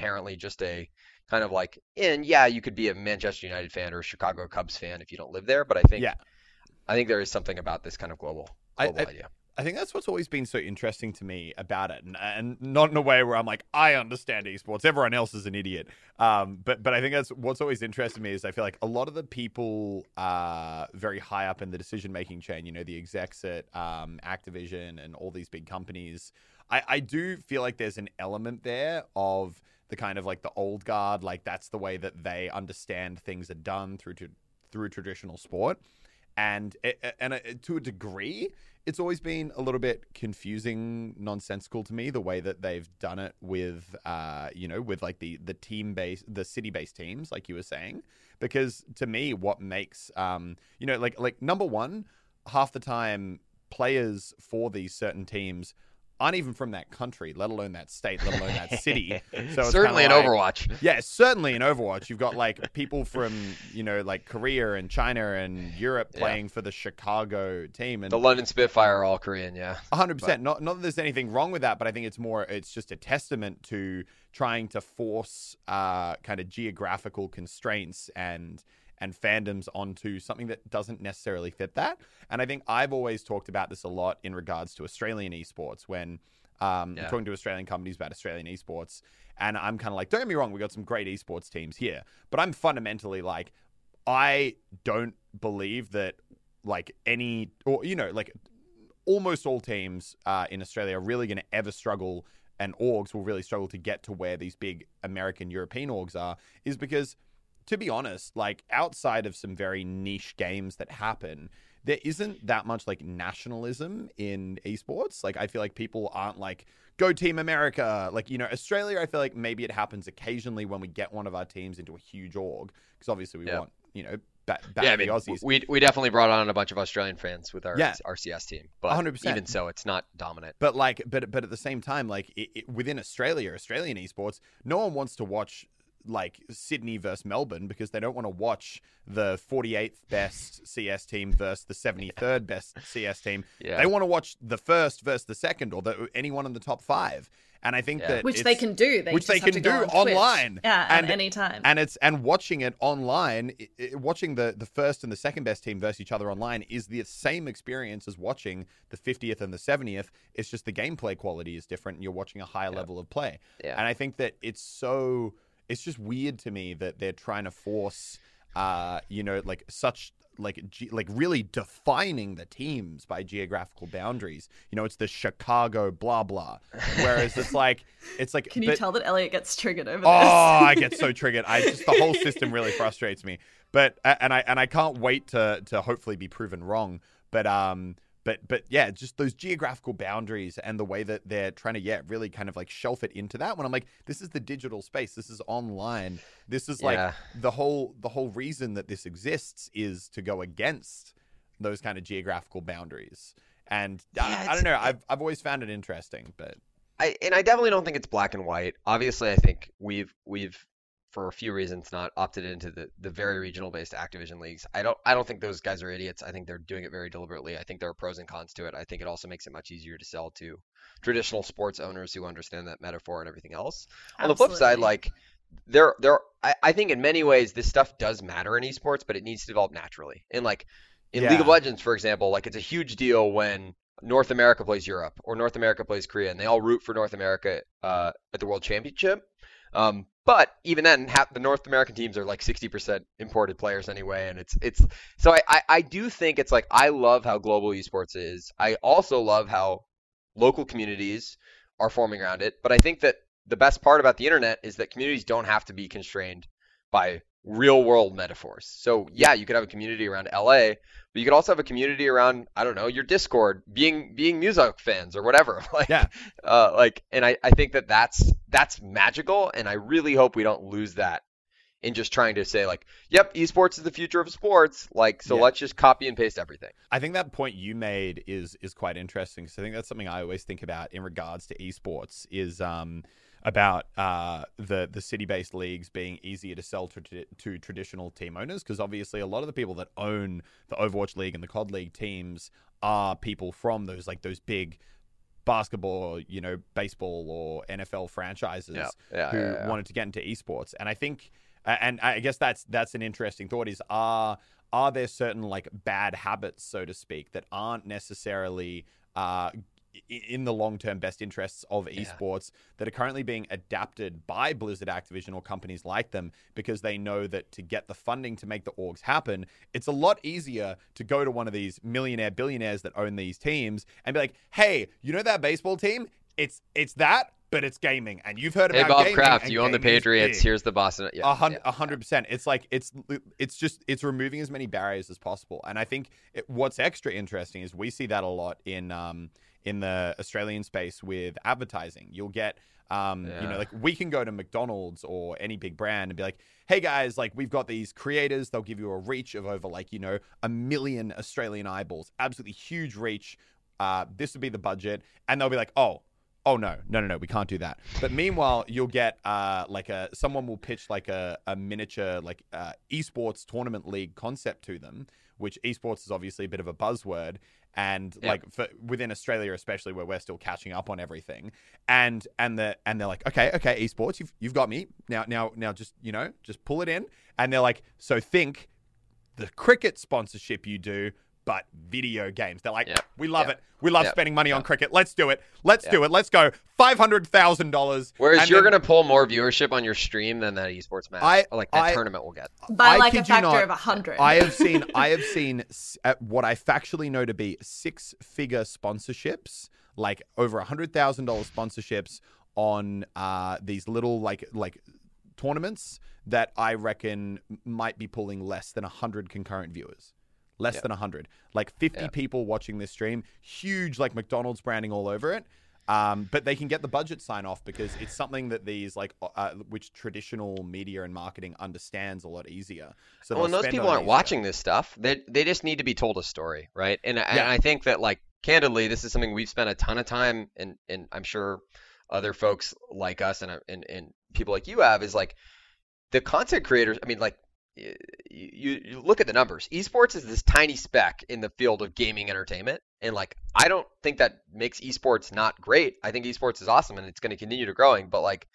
Inherently just a kind of like, and yeah, you could be a Manchester United fan or a Chicago Cubs fan if you don't live there, but I think Yeah. I think there is something about this kind of global I- I- idea. I think that's what's always been so interesting to me about it, and, and not in a way where I'm like, I understand esports, everyone else is an idiot. Um, but but I think that's what's always interested me is I feel like a lot of the people uh, very high up in the decision making chain, you know, the execs at um, Activision and all these big companies, I, I do feel like there's an element there of the kind of like the old guard, like that's the way that they understand things are done through to, through traditional sport. And it, and uh, to a degree it's always been a little bit confusing nonsensical to me the way that they've done it with uh you know with like the the team base the city based teams like you were saying. Because to me what makes um you know like like number 1 half the time players for these certain teams aren't even from that country let alone that state let alone that city so it's Certainly in kinda like- Overwatch. yeah, certainly in Overwatch, you've got like people from you know like Korea and China and Europe Yeah. playing for the Chicago team, and The London Spitfire are all Korean, yeah. hundred percent. Not not that there's anything wrong with that, but I think it's more it's just a testament to trying to force uh, kind of geographical constraints and and fandoms onto something that doesn't necessarily fit that. And I think I've always talked about this a lot in regards to Australian esports when um, Yeah. talking to Australian companies about Australian esports. And I'm kind of like, don't get me wrong, we got some great esports teams here, but I'm fundamentally like, I don't believe that like any or you know like almost all teams uh, in Australia are really going to ever struggle, and orgs will really struggle to get to where these big American European orgs are, is because, to be honest, like outside of some very niche games that happen, there isn't that much like nationalism in esports. Like I feel like people aren't like go Team America. Like you know Australia, I feel like maybe it happens occasionally when we get one of our teams into a huge org because obviously we Yeah. want you know back, back yeah, I the mean, Aussies. we we definitely brought on a bunch of Australian fans with our Yeah. RCS team, but 100%. even so, it's not dominant. But like, but but at the same time, like it, it, within Australia, Australian esports, no one wants to watch like Sydney versus Melbourne because they don't want to watch the 48th best CS team versus the 73rd best CS team. Yeah. They want to watch the first versus the second or the, anyone in the top five. And I think Yeah. that Which they can do. They which they can do go on Twitch. online. Yeah, at And- any time. and it's and watching it online, i i watching the the first and the second best team versus each other online is the same experience as watching the 50th and the 70th. It's just the gameplay quality is different, and you're watching a higher level of play. Yeah. And I think that it's so it's just weird to me that they're trying to force, uh, you know, like such like ge- like really defining the teams by geographical boundaries. You know, it's the Chicago blah blah. Whereas it's like it's like Can you but- tell that Elliot gets triggered over this? Oh? I get so triggered. I just the whole system really frustrates me. But and I and I can't wait to to hopefully be proven wrong. But um but but yeah, just those geographical boundaries and the way that they're trying to yeah really kind of like shelf it into that when I'm like this is the digital space. This is online. This is like Yeah. the whole the whole reason that this exists is to go against those kind of geographical boundaries. And Yeah, I, I don't know. I've I've always found it interesting, but I and I definitely don't think it's black and white. Obviously, I think we've we've for a few reasons not opted into the, the very regional based Activision leagues. I don't I don't think those guys are idiots. I think they're doing it very deliberately. I think there are pros and cons to it. I think it also makes it much easier to sell to traditional sports owners who understand that metaphor and everything else. On the flip side, like there there I, I think in many ways this stuff does matter in esports, but it needs to develop naturally. And like in League of Legends, for example, like it's a huge deal when North America plays Europe or North America plays Korea, and they all root for North America uh, at the World Championship. Um, but even then, half the North American teams are like 60% imported players anyway, and it's it's so I, I I do think it's like I love how global esports is. I also love how local communities are forming around it. But I think that the best part about the internet is that communities don't have to be constrained by real world metaphors. So yeah, you could have a community around LA, but you could also have a community around I don't know your Discord, being being music fans or whatever. Like Yeah. uh, like, and I I think that that's that's magical, and I really hope we don't lose that in just trying to say like, yep, esports is the future of sports. Like, so Yeah. let's just copy and paste everything. I think that point you made is is quite interesting. So I think that's something I always think about in regards to esports is um, about uh, the the city based leagues being easier to sell to, to traditional team owners because obviously a lot of the people that own the Overwatch League and the COD League teams are people from those like those big basketball, you know, baseball or NFL franchises Yeah. Yeah, who yeah, wanted to get into esports. And I think, and I guess that's that's an interesting thought: is are are there certain like bad habits, so to speak, that aren't necessarily uh, in the long term best interests of esports that are currently being adapted by Blizzard, Activision, or companies like them because they know that to get the funding to make the orgs happen, it's a lot easier to go to one of these millionaire billionaires that own these teams and be like, "Hey, you know that baseball team? It's it's that." But it's gaming, and you've heard Hey, about Bob gaming, Kraft, you own the Patriots. Here's the Boston. Yeah, A hun- yeah. a hundred percent. It's like it's it's just it's removing as many barriers as possible. And I think it, what's extra interesting is we see that a lot in um in the Australian space with advertising. You'll get um you know like we can go to McDonald's or any big brand and be like, hey guys, like we've got these creators. They'll give you a reach of over like you know a million Australian eyeballs, absolutely huge reach. Uh, this would be the budget, and they'll be like, oh oh no no no no we can't do that but meanwhile you'll get uh like a someone will pitch like a, a miniature like uh esports tournament league concept to them which esports is obviously a bit of a buzzword and Yeah. like for within australia especially where we're still catching up on everything. And and the and they're like okay okay esports you've, you've got me. Now now now just you know just pull it in. And they're like so think the cricket sponsorship you do but video games they're like Yep. we love Yep. it we love Yep. spending money on cricket let's do it let's do it let's go $500000 Whereas and you're then- gonna pull more viewership on your stream than that esports match, I- or like that I- tournament will get. by I like a kid you factor not, of a hundred. I have seen I have seen s- uh, what I factually know to be six figure sponsorships, like over a hundred thousand dollar sponsorships on uh, these little like like tournaments that I reckon might be pulling less than a hundred concurrent viewers. Less Yeah. than a hundred, like fifty Yeah. people watching this stream, huge like McDonald's branding all over it. Um, but they can get the budget sign off because it's something that these like uh, uh, which traditional media and marketing understands a lot easier. So well, and those people aren't easier. watching this stuff. They they just need to be told a story, right? And, and I think that like candidly, this is something we've spent a ton of time, and and I'm sure other folks like us and and and people like you have is like the content creators. I mean, like you you look at the numbers. Esports is this tiny speck in the field of gaming entertainment, and like I don't think that makes esports not great. I think esports is awesome, and it's going to continue to growing. But like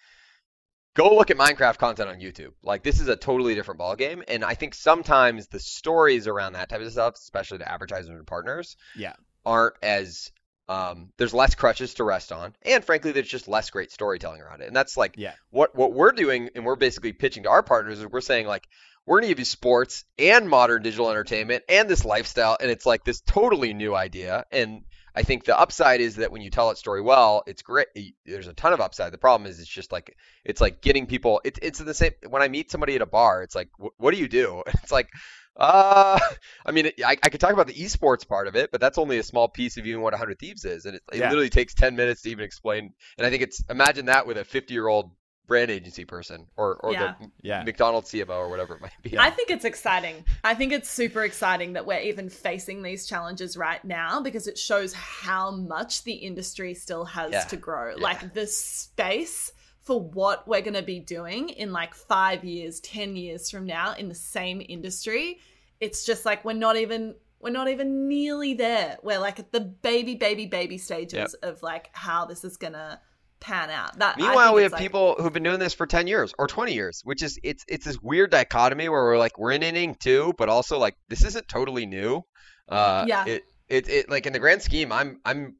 go look at Minecraft content on YouTube. Like this is a totally different ballgame. And I think sometimes the stories around that type of stuff, especially to advertisers and partners, Yeah. aren't as um, there's less crutches to rest on, and frankly, there's just less great storytelling around it. And that's like Yeah. what what we're doing, and we're basically pitching to our partners is we're saying like we're gonna give you sports and modern digital entertainment and this lifestyle, and it's like this totally new idea. And I think the upside is that when you tell that story well, it's great. There's a ton of upside. The problem is it's just like it's like getting people. It's it's the same. When I meet somebody at a bar, it's like, "Wh- what do you do? It's like, uh, I mean, I, I could talk about the esports part of it, but that's only a small piece of even what 100 Thieves is, and it, it Yeah. literally takes 10 minutes to even explain. And I think it's imagine that with a 50 year old brand agency person or or Yeah. the Yeah. McDonald's CMO or whatever it might be. I think it's exciting. I think it's super exciting that we're even facing these challenges right now because it shows how much the industry still has Yeah. to grow. Yeah. Like the space for what we're going to be doing in like five years, 10 years from now in the same industry. It's just like we're not even. We're not even nearly there. We're like at the baby, baby, baby stages of like how this is gonna pan out. That Meanwhile, we have like- people who've been doing this for 10 years or 20 years, which is it's it's this weird dichotomy where we're like we're in inning two, but also like this isn't totally new. Uh, Yeah. It it it like in the grand scheme, I'm I'm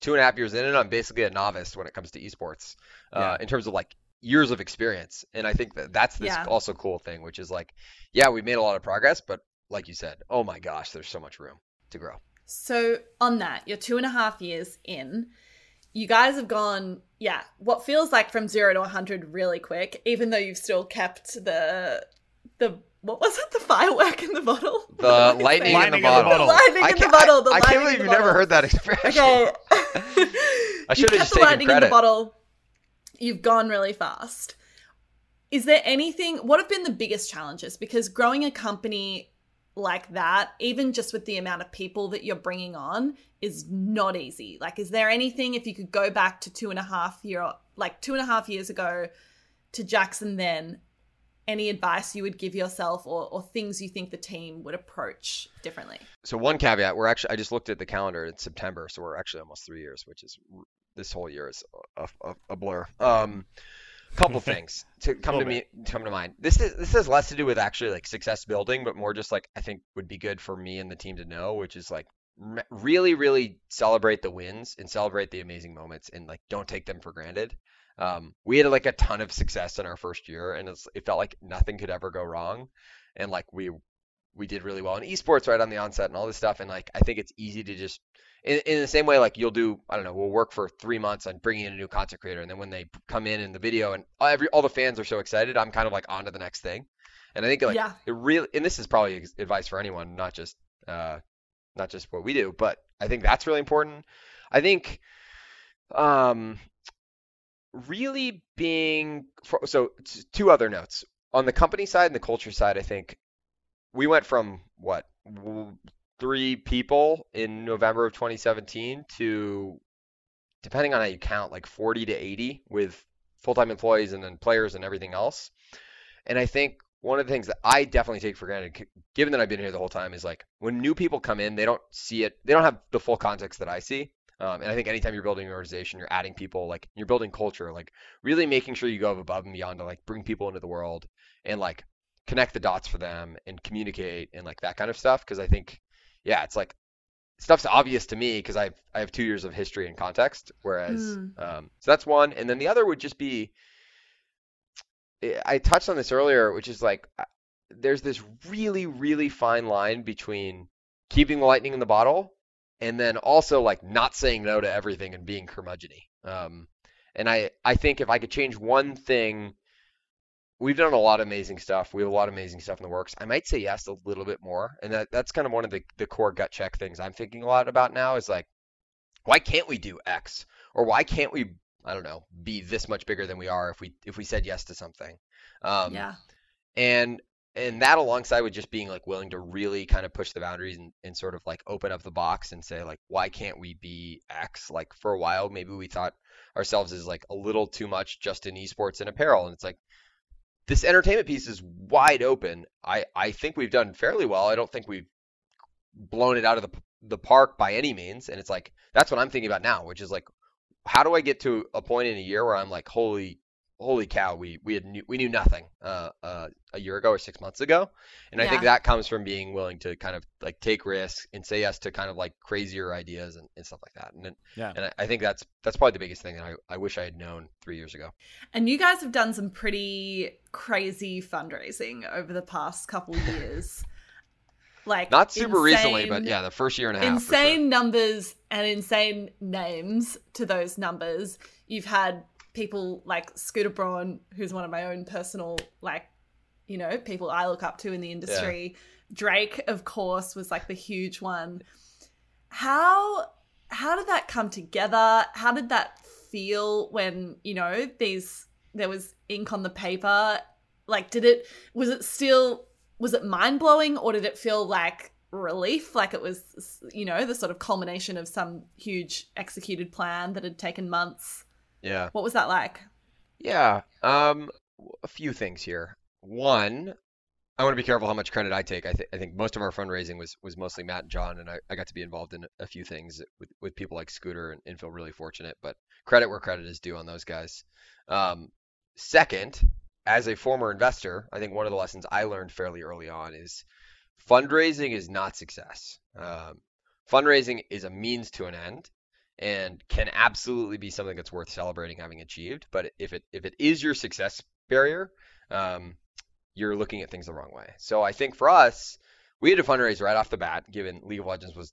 two and a half years in, and I'm basically a novice when it comes to esports, uh, Yeah. in terms of like years of experience. And I think that that's this Yeah. also cool thing, which is like, yeah, we've made a lot of progress, but like you said, oh my gosh, there's so much room to grow. So, on that, you're two and a half years in. You guys have gone, yeah, what feels like from zero to 100 really quick, even though you've still kept the, the, what was it? The firework in the bottle? The What am I lightning, in the Lightning in the bottle. bottle. The lightning in the bottle. The I, I can't believe you've never heard that expression. Okay. I should've just the taken lightning in the credit. bottle. You've gone really fast. is there anything what have been the biggest challenges because growing a company like that even just with the amount of people that you're bringing on is not easy like is there anything if you could go back to two and a half year like two and a half years ago to jackson then any advice you would give yourself or, or things you think the team would approach differently So one caveat, we're actually I just looked at the calendar. It's September, so we're actually almost three years, which is this whole year is a, a, a blur. Um, couple things to come to me come to mind. This is this has less to do with actually like success building, but more just like I think would be good for me and the team to know, which is like really really celebrate the wins and celebrate the amazing moments and like don't take them for granted. Um, we had like a ton of success in our first year, and it's, it felt like nothing could ever go wrong, and like we we did really well in esports right on the onset and all this stuff. And like I think it's easy to just in, in the same way like you'll do I don't know we'll work for three months on bringing in a new content creator, and then when they come in in the video and every all the fans are so excited, I'm kind of like on to the next thing. And I think like Yeah. it really and this is probably advice for anyone, not just uh not just what we do, but I think that's really important. I think um really being for, so two other notes on the company side and the culture side i think we went from what three people in november of 2017 to depending on how you count like 40 to 80 with full-time employees and then players and everything else and i think one of the things that i definitely take for granted given that i've been here the whole time is like when new people come in they don't see it they don't have the full context that i see um, and I think anytime you're building an organization, you're adding people, like you're building culture, like really making sure you go above and beyond to like bring people into the world and like connect the dots for them and communicate and like that kind of stuff. Because I think, yeah, it's like stuff's obvious to me because I've I have two years of history and context, whereas Hmm. um, so that's one, and then the other would just be I- I touched on this earlier, which is like there's this really really fine line between keeping the lightning in the bottle and then also like not saying no to everything and being curmudgeony. Um, and I I think if I could change one thing, we've done a lot of amazing stuff. We have a lot of amazing stuff in the works. I might say yes a little bit more, and that that's kind of one of the the core gut check things I'm thinking a lot about now is like, why can't we do X or why can't we I don't know be this much bigger than we are if we if we said yes to something. Um, yeah and and that alongside with just being like willing to really kind of push the boundaries and, and sort of like open up the box and say like why can't we be x like for a while maybe we thought ourselves as like a little too much just in esports and apparel and it's like this entertainment piece is wide open. I i think we've done fairly well. I don't think we've blown it out of the the park by any means. And it's like that's what i'm thinking about now which is like how do i get to a point in a year where i'm like holy holy cow, we we had knew, we knew nothing uh, uh, a year ago or six months ago, and I think that comes from being willing to kind of like take risks and say yes to kind of like crazier ideas and, and stuff like that. And Yeah. and I, I think that's that's probably the biggest thing that I, I wish I had known three years ago. And you guys have done some pretty crazy fundraising over the past couple years. Like Not super recently, but yeah, the first year and a half. for sure. insane numbers and insane names to those numbers. You've had people like Scooter Braun, who's one of my own personal like, you know, people I look up to in the industry. Drake, of course, was like the huge one. How how did that come together? How did that feel when, you know, these there was ink on the paper? Like did it was it still was it mind blowing or did it feel like relief like it was you know the sort of culmination of some huge executed plan that had taken months Yeah. what was that like Yeah. Um, a few things here. One, I want to be careful how much credit I take. I, th- I think most of our fundraising was was mostly Matt and John, and I, I got to be involved in a few things with, with people like Scooter and, and feel really fortunate. But credit where credit is due on those guys. Um, second, as a former investor, I think one of the lessons I learned fairly early on is fundraising is not success. Um, fundraising is a means to an end and can absolutely be something that's worth celebrating having achieved. But if it if it is your success barrier, um, you're looking at things the wrong way. So I think for us, we had to fundraise right off the bat, given League of Legends was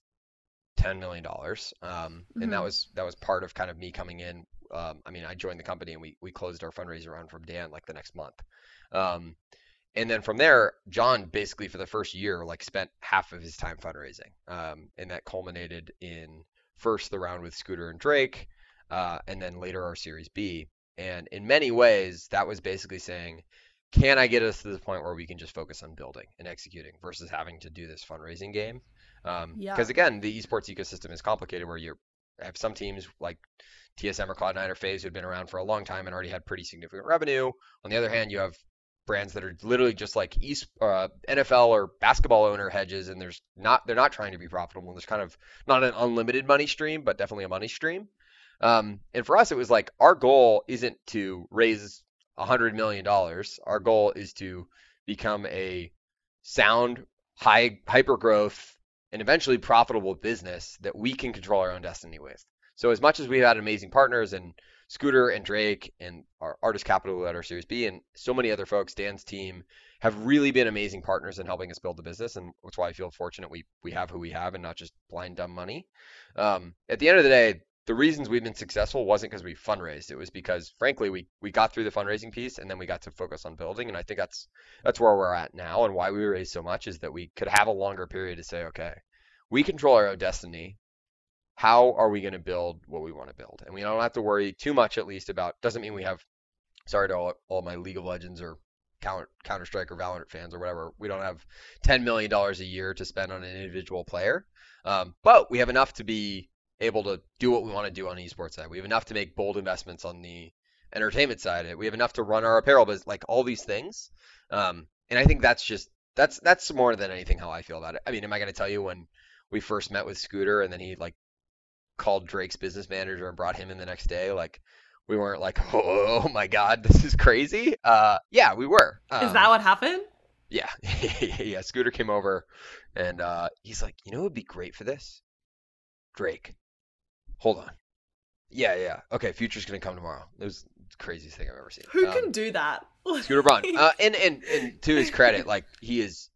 ten million dollars, um, and that Mhm. was that was part of kind of me coming in. Um, I mean, I joined the company and we we closed our fundraiser round from Dan like the next month. Um, and then from there, John basically for the first year like spent half of his time fundraising, um, and that culminated in first the round with Scooter and Drake, uh, and then later our Series B. And in many ways, that was basically saying, can I get us to the point where we can just focus on building and executing versus having to do this fundraising game? Because um, Yeah. again, the esports ecosystem is complicated where you have some teams like TSM or Cloud9 or FaZe who've been around for a long time and already had pretty significant revenue. On the other hand, you have brands that are literally just like East, uh, NFL or basketball owner hedges, and there's not they're not trying to be profitable. And there's kind of not an unlimited money stream, but definitely a money stream. Um, and for us, it was like our goal isn't to raise a hundred million dollars. Our goal is to become a sound, high hyper growth, and eventually profitable business that we can control our own destiny with. So as much as we've had amazing partners and Scooter and Drake and our Artist Capital at our Series B and so many other folks, Dan's team, have really been amazing partners in helping us build the business, and that's why I feel fortunate we we have who we have and not just blind dumb money. Um, at the end of the day, the reasons we've been successful wasn't because we fundraised. It was because, frankly, we we got through the fundraising piece and then we got to focus on building. And I think that's that's where we're at now, and why we raised so much is that we could have a longer period to say, okay, we control our own destiny. How are we going to build what we want to build? And we don't have to worry too much, at least, about. Doesn't mean we have. Sorry to all, all my League of Legends or Counter Counter Strike or Valorant fans or whatever. We don't have ten million dollars a year to spend on an individual player, um, but we have enough to be able to do what we want to do on the esports side. We have enough to make bold investments on the entertainment side. We have enough to run our apparel but like all these things. Um, and I think that's just that's that's more than anything how I feel about it. I mean, am I going to tell you when we first met with Scooter and then he like called Drake's business manager and brought him in the next day? Like we weren't like, oh, my god, this is crazy. Uh, yeah, we were. Is Um, that what happened? yeah, yeah. Scooter came over, and uh, he's like, you know, what would be great for this, Drake. Hold on. Yeah, yeah. Okay, Future's gonna come tomorrow. It was the craziest thing I've ever seen. Who Um, can do that? Scooter Braun. Uh, and and and to his credit, like he is,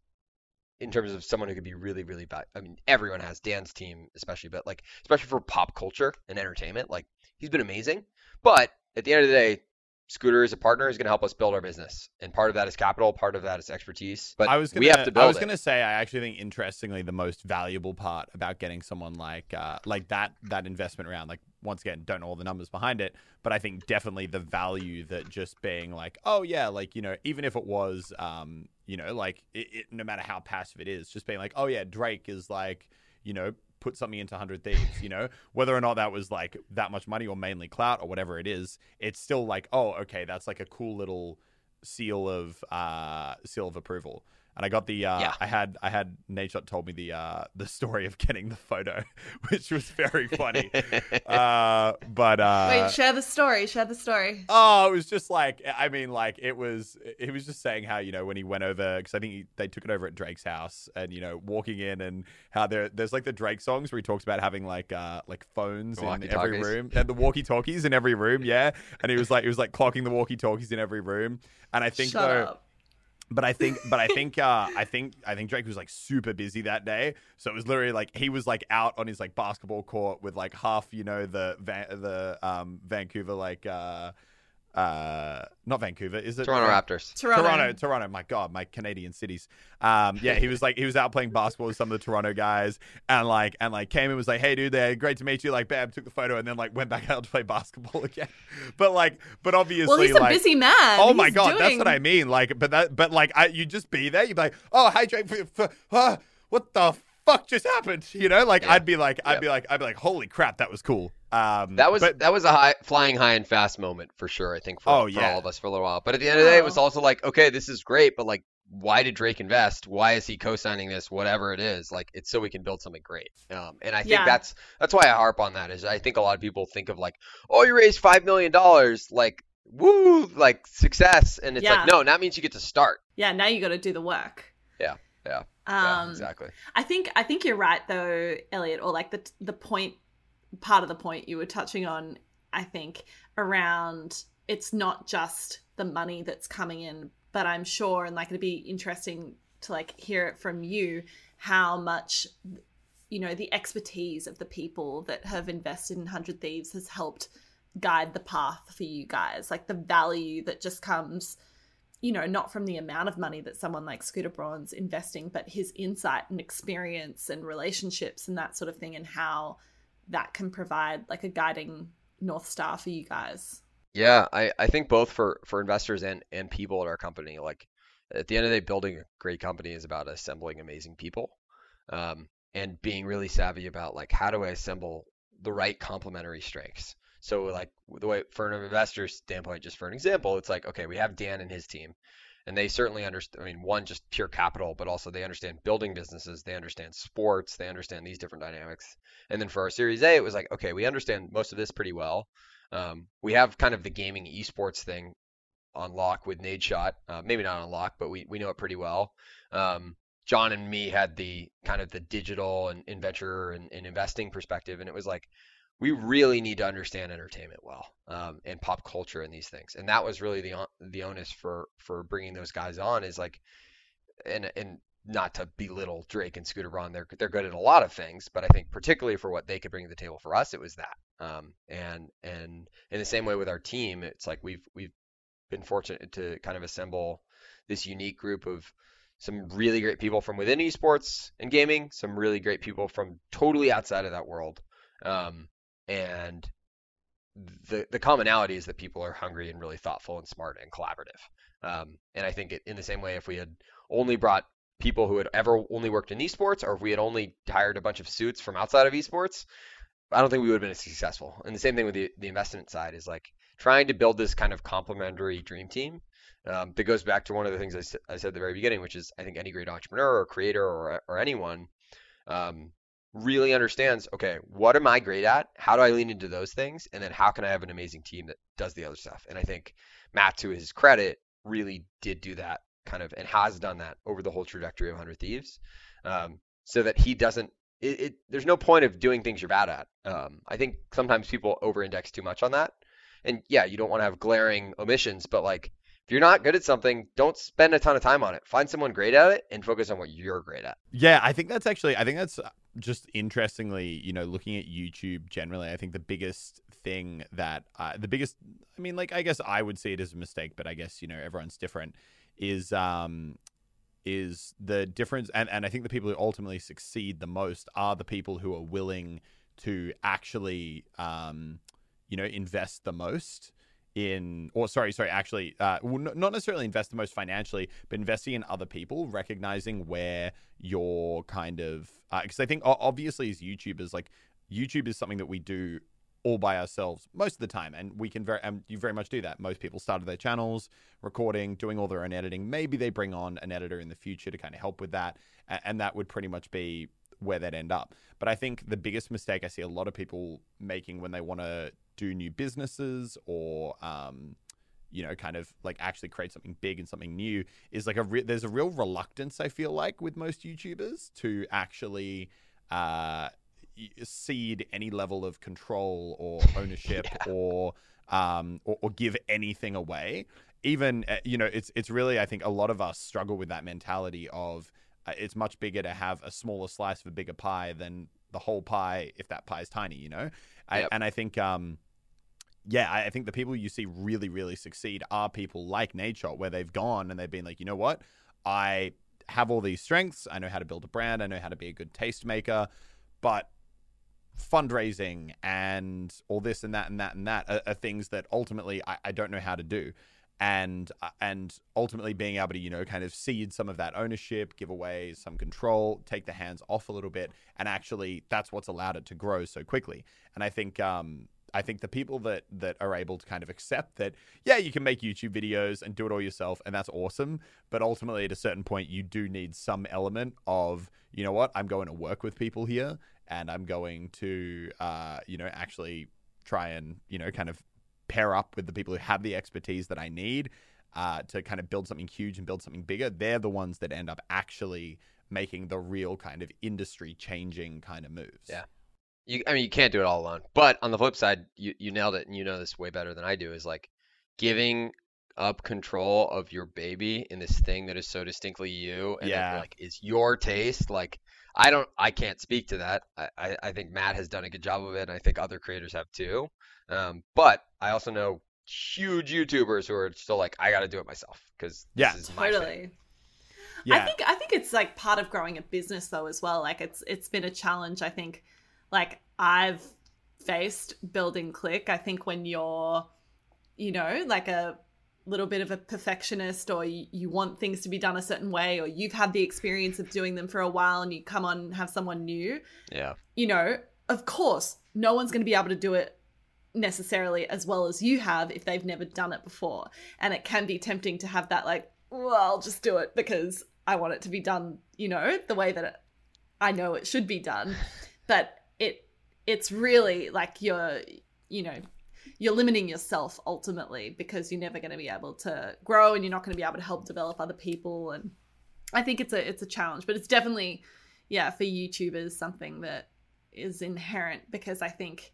in terms of someone who could be really, really bad. I mean, everyone has Dan's team, especially, but like especially for pop culture and entertainment, like he's been amazing. But at the end of the day, Scooter as a partner is going to help us build our business, and part of that is capital, part of that is expertise. But I was gonna, we have to build I was gonna say, I actually think interestingly, the most valuable part about getting someone like uh, like that that investment round, like once again, don't know all the numbers behind it, but I think definitely the value that just being like, oh yeah, like you know, even if it was, um, you know, like it, it, no matter how passive it is, just being like, oh yeah, Drake is like, you know. Put something into Hundred Thieves, you know, whether or not that was like that much money or mainly clout or whatever it is, it's still like, oh, okay, that's like a cool little seal of uh seal of approval. And I got the uh Yeah. I had I had Nadeshot told me the uh the story of getting the photo, which was very funny. uh but uh Wait, share the story. Share the story. Oh, it was just like I mean, like it was. He was just saying how you know when he went over because I think he, they took it over at Drake's house, and you know walking in and how there there's like the Drake songs where he talks about having like uh like phones in every room and the walkie talkies in every room, yeah. And he was like he was like clocking the walkie talkies in every room, and I think Shut though. up. But I think, but I think, uh, I think, I think Drake was like super busy that day. So it was literally like he was like out on his like basketball court with like half, you know, the Van- the um Vancouver like uh uh not Vancouver is it Toronto Raptors. Toronto. Toronto, Toronto. My God, my Canadian cities. Um, yeah, he was like he was out playing basketball with some of the Toronto guys, and like and like came and was like, "Hey, dude, there, great to meet you." Like, bam, took the photo, and then like went back out to play basketball again. But like, but obviously, Well, he's a like, busy man. Oh my He's god, that's what I mean. Like, but that, but like, I, you just be there. You'd be like, "Oh, hi, Drake. f- f- uh, what the fuck just happened?" You know, like Yeah. I'd be like, I'd Yeah. be like, I'd be like, "Holy crap, that was cool." Um, That was but- that was a high flying high and fast moment for sure. I think for, Oh, for all of us for a little while. But at the end of the day, it was also like, okay, this is great, but like, why did Drake invest? Why is he co-signing this? Whatever it is, like, it's so we can build something great. Um, and I think Yeah. that's that's why I harp on that. Is I think a lot of people think of like, oh, you raised five million dollars, like, woo, like success, and it's Yeah. like, no, that means you get to start. Yeah, now you got to do the work. Yeah, yeah, Um, yeah, exactly. I think I think you're right though, Elliot, or like the the point part of the point you were touching on, I think, around it's not just the money that's coming in, but I'm sure and like it'd be interesting to like hear it from you how much you know the expertise of the people that have invested in 100 thieves has helped guide the path for you guys like the value that just comes you know, not from the amount of money that someone like Scooter Braun's investing, but his insight and experience and relationships and that sort of thing, and how that can provide like a guiding north star for you guys. Yeah, I, I think both for, for investors and, and people at our company, like at the end of the day, building a great company is about assembling amazing people um, and being really savvy about like how do I assemble the right complementary strengths. So like the way for an investor's standpoint, just for an example, it's like okay, we have Dan and his team, and they certainly understand. I mean, one just pure capital, but also they understand building businesses, they understand sports, they understand these different dynamics. And then for our Series A, it was like okay, we understand most of this pretty well. Um, we have kind of the gaming esports thing on lock with Nadeshot. Uh, maybe not on lock, but we, we know it pretty well. Um, John and me had the kind of the digital and, and venture and, and, investing perspective, and it was like we really need to understand entertainment well um, and pop culture and these things. And that was really the the onus for for bringing those guys on is like, and and not to belittle Drake and Scooter Braun, they're they're good at a lot of things, but I think particularly for what they could bring to the table for us, it was that. Um, and and in the same way with our team, it's like we've we've been fortunate to kind of assemble this unique group of some really great people from within esports and gaming, some really great people from totally outside of that world. Um, and the the commonality is that people are hungry and really thoughtful and smart and collaborative. Um, and I think it, in the same way, if we had only brought people who had ever only worked in esports, or if we had only hired a bunch of suits from outside of esports, I don't think we would have been as successful. And the same thing with the, the investment side is like trying to build this kind of complementary dream team um, that goes back to one of the things I, I, said at the very beginning, which is I think any great entrepreneur or creator or, or anyone um, really understands okay, what am I great at? How do I lean into those things? And then how can I have an amazing team that does the other stuff? And I think Matt, to his credit, really did do that kind of and has done that over the whole trajectory of 100 Thieves um, so that he doesn't. It, it, there's no point of doing things you're bad at. Um, I think sometimes people over-index too much on that, and yeah, you don't want to have glaring omissions, but like if you're not good at something, don't spend a ton of time on it. Find someone great at it and focus on what you're great at. Yeah, I think that's actually I think that's just interestingly, you know, looking at YouTube generally, I think the biggest thing that uh, the biggest I mean, like I guess I would see it as a mistake, but I guess, you know, everyone's different is um is the difference and, and I think the people who ultimately succeed the most are the people who are willing to actually um you know invest the most in or sorry sorry actually uh, not necessarily invest the most financially but investing in other people recognizing where your kind of because uh, i think obviously as youtubers like youtube is something that we do all by ourselves most of the time and we can very and you very much do that. Most people started their channels recording doing all their own editing. Maybe they bring on an editor in the future to kind of help with that and that would pretty much be where they'd end up. But i think the biggest mistake i see a lot of people making when they want to do new businesses or um, you know, kind of like actually create something big and something new is like a re- there's a real reluctance I feel like with most YouTubers to actually uh, cede any level of control or ownership yeah. or, um, or or give anything away. Even uh, you know, it's it's really I think a lot of us struggle with that mentality of uh, it's much bigger to have a smaller slice of a bigger pie than the whole pie if that pie is tiny, you know. I, and I think um, yeah, I think the people you see really, really succeed are people like Nadeshot, where they've gone and they've been like, you know what, I have all these strengths. I know how to build a brand. I know how to be a good tastemaker, but fundraising and all this and that and that and that are, are things that ultimately I, I, don't know how to do. And uh, and ultimately being able to you know kind of cede some of that ownership, give away some control, take the hands off a little bit, and actually that's what's allowed it to grow so quickly. And I think um, I think the people that that are able to kind of accept that, yeah, you can make YouTube videos and do it all yourself, and that's awesome. But ultimately, at a certain point, you do need some element of, you know what, I'm going to work with people here, and I'm going to, uh, you know, actually try and, you know, kind of pair up with the people who have the expertise that I need uh, to kind of build something huge and build something bigger. They're the ones that end up actually making the real kind of industry changing kind of moves. Yeah. You, I mean, you can't do it all alone. But on the flip side, you, you nailed it, and you know this way better than I do. Is like giving up control of your baby in this thing that is so distinctly you, and yeah. like is your taste. Like I don't, I can't speak to that. I, I, I think Matt has done a good job of it, and I think other creators have too. Um, but I also know huge YouTubers who are still like, I got to do it myself because yeah, totally. Yeah. I think I think it's like part of growing a business though as well. Like it's it's been a challenge. I think like I've faced building Click. I think when you're you know, like a little bit of a perfectionist or you, you want things to be done a certain way or you've had the experience of doing them for a while and you come on and have someone new, Yeah. you know, of course, no one's going to be able to do it necessarily as well as you have if they've never done it before. And it can be tempting to have that, like, well, I'll just do it because I want it to be done, you know, the way that it, I know it should be done. But it, it's really like you're, you know, you're limiting yourself ultimately because you're never going to be able to grow and you're not going to be able to help develop other people and i think it's a it's a challenge but it's definitely yeah for youtubers something that is inherent because i think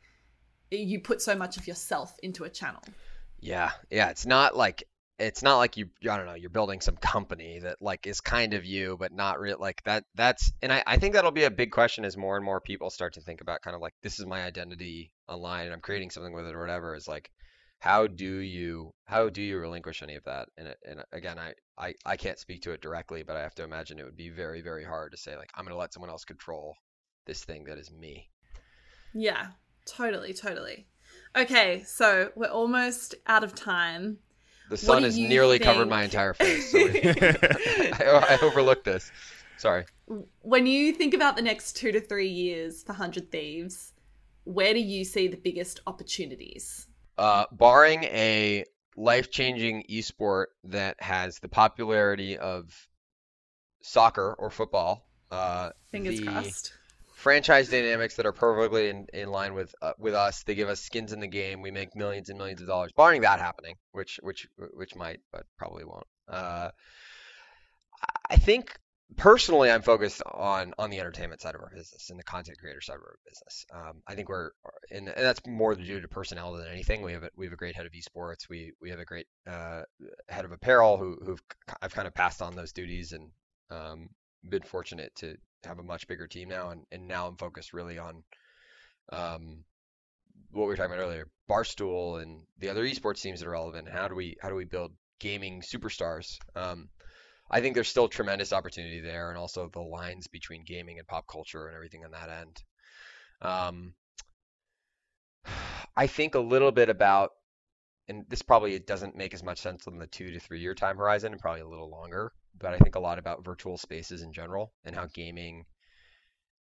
you put so much of yourself into a channel Yeah, yeah. It's not like it's not like you I don't know, you're building some company that like is kind of you, but not real like that that's and I, I think that'll be a big question as more and more people start to think about kind of like this is my identity online and I'm creating something with it or whatever, is like how do you how do you relinquish any of that? And and again, I, I I can't speak to it directly, but I have to imagine it would be very, very hard to say like I'm gonna let someone else control this thing that is me. yeah totally totally okay so we're almost out of time The sun has nearly covered my entire face. So I, I overlooked this. Sorry. when you think about the next two to three years for 100 thieves where do you see the biggest opportunities Uh, barring a life-changing esport that has the popularity of soccer or football, uh, fingers the crossed franchise dynamics that are perfectly in, in line with uh, with us. They give us skins in the game. We make millions and millions of dollars. Barring that happening, which which which might, but probably won't. Uh, I think personally, I'm focused on on the entertainment side of our business and the content creator side of our business. Um, I think we're and, and that's more due to personnel than anything. We have a, we have a great head of esports. We we have a great uh, head of apparel who who've I've kind of passed on those duties and um, been fortunate to have a much bigger team now, and, and now I'm focused really on um, what we were talking about earlier, Barstool and the other esports teams that are relevant. How do we how do we build gaming superstars? Um, I think there's still tremendous opportunity there, and also the lines between gaming and pop culture and everything on that end. Um, I think a little bit about, and this probably doesn't make as much sense on the two to three year time horizon, and probably a little longer. But I think a lot about virtual spaces in general and how gaming,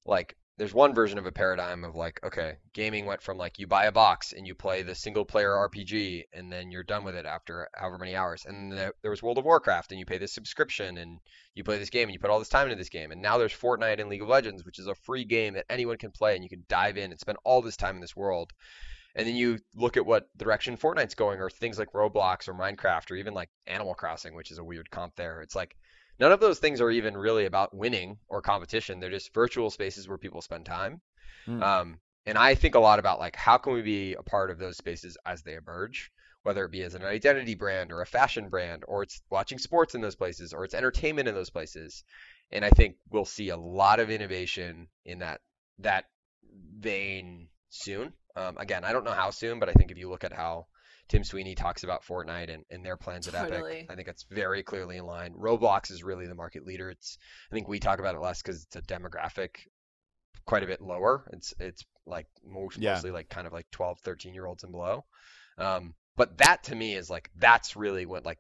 like, there's one version of a paradigm of like, okay, gaming went from like you buy a box and you play the single player RPG and then you're done with it after however many hours. And there was World of Warcraft and you pay this subscription and you play this game and you put all this time into this game. And now there's Fortnite and League of Legends, which is a free game that anyone can play and you can dive in and spend all this time in this world. And then you look at what direction Fortnite's going, or things like Roblox or Minecraft, or even like Animal Crossing, which is a weird comp there. It's like none of those things are even really about winning or competition. They're just virtual spaces where people spend time. Hmm. Um, and I think a lot about like how can we be a part of those spaces as they emerge, whether it be as an identity brand or a fashion brand, or it's watching sports in those places, or it's entertainment in those places. And I think we'll see a lot of innovation in that that vein soon. Um, again, I don't know how soon, but I think if you look at how Tim Sweeney talks about Fortnite and, and their plans at Totally. Epic, I think it's very clearly in line. Roblox is really the market leader. It's I think we talk about it less because it's a demographic quite a bit lower. It's it's like most, Yeah. mostly like kind of like 12, 13 year olds and below. Um, but that to me is like that's really what like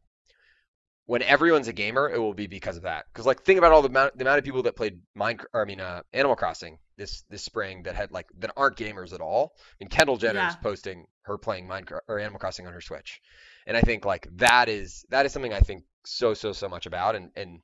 when everyone's a gamer, it will be because of that. Because like think about all the amount the amount of people that played Minecraft, I mean uh, Animal Crossing this this spring that had like that aren't gamers at all. I mean Kendall Jenner is posting her playing Minecraft or Animal Crossing on her Switch, and I think like that is that is something I think so so so much about, and and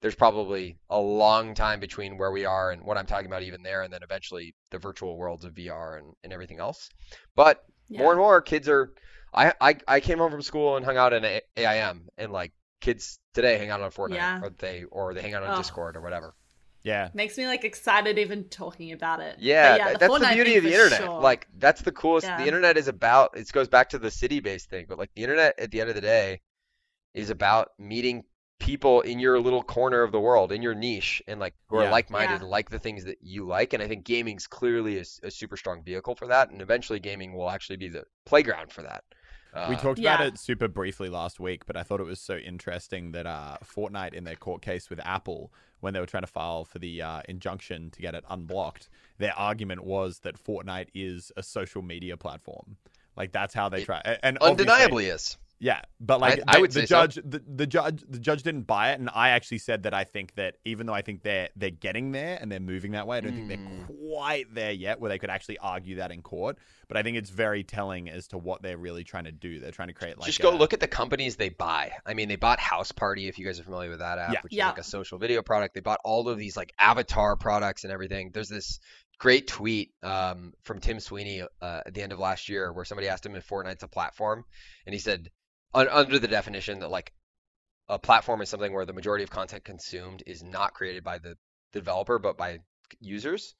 there's probably a long time between where we are and what I'm talking about even there, and then eventually the virtual worlds of VR and, and everything else. But more and more kids are. I, I I came home from school and hung out in A- AIM, and like kids today hang out on Fortnite, Yeah. or they or they hang out on Oh. Discord or whatever. Yeah. Makes me like excited even talking about it. Yeah, yeah that- that's the Fortnite beauty of the internet. sure. Like that's the coolest. Yeah. The internet is about. It goes back to the city-based thing, but like the internet at the end of the day is about meeting people in your little corner of the world, in your niche, and like who are Yeah. like-minded Yeah. and like the things that you like. And I think gaming's clearly a super strong vehicle for that, and eventually gaming will actually be the playground for that. Uh, We talked yeah. about it super briefly last week, but I thought it was so interesting that uh, Fortnite, in their court case with Apple, when they were trying to file for the uh, injunction to get it unblocked, their argument was that Fortnite is a social media platform. Like that's how they try. And obviously- Undeniably is. Yeah, but like I- I they- would the say so. judge, the, the judge, the judge didn't buy it, and I actually said that I think that even though I think they're they're getting there and they're moving that way, I don't think they're Mm. quite there yet where they could actually argue that in court. But I think it's very telling as to what they're really trying to do. They're trying to create like Just go a- look at the companies they buy. I mean, they bought Houseparty, if you guys are familiar with that app, Yeah. which Yeah. is like a social video product. They bought all of these like avatar products and everything. There's this great tweet um, from Tim Sweeney uh, at the end of last year where somebody asked him if Fortnite's a platform, and he said, un- under the definition that like a platform is something where the majority of content consumed is not created by the developer but by users.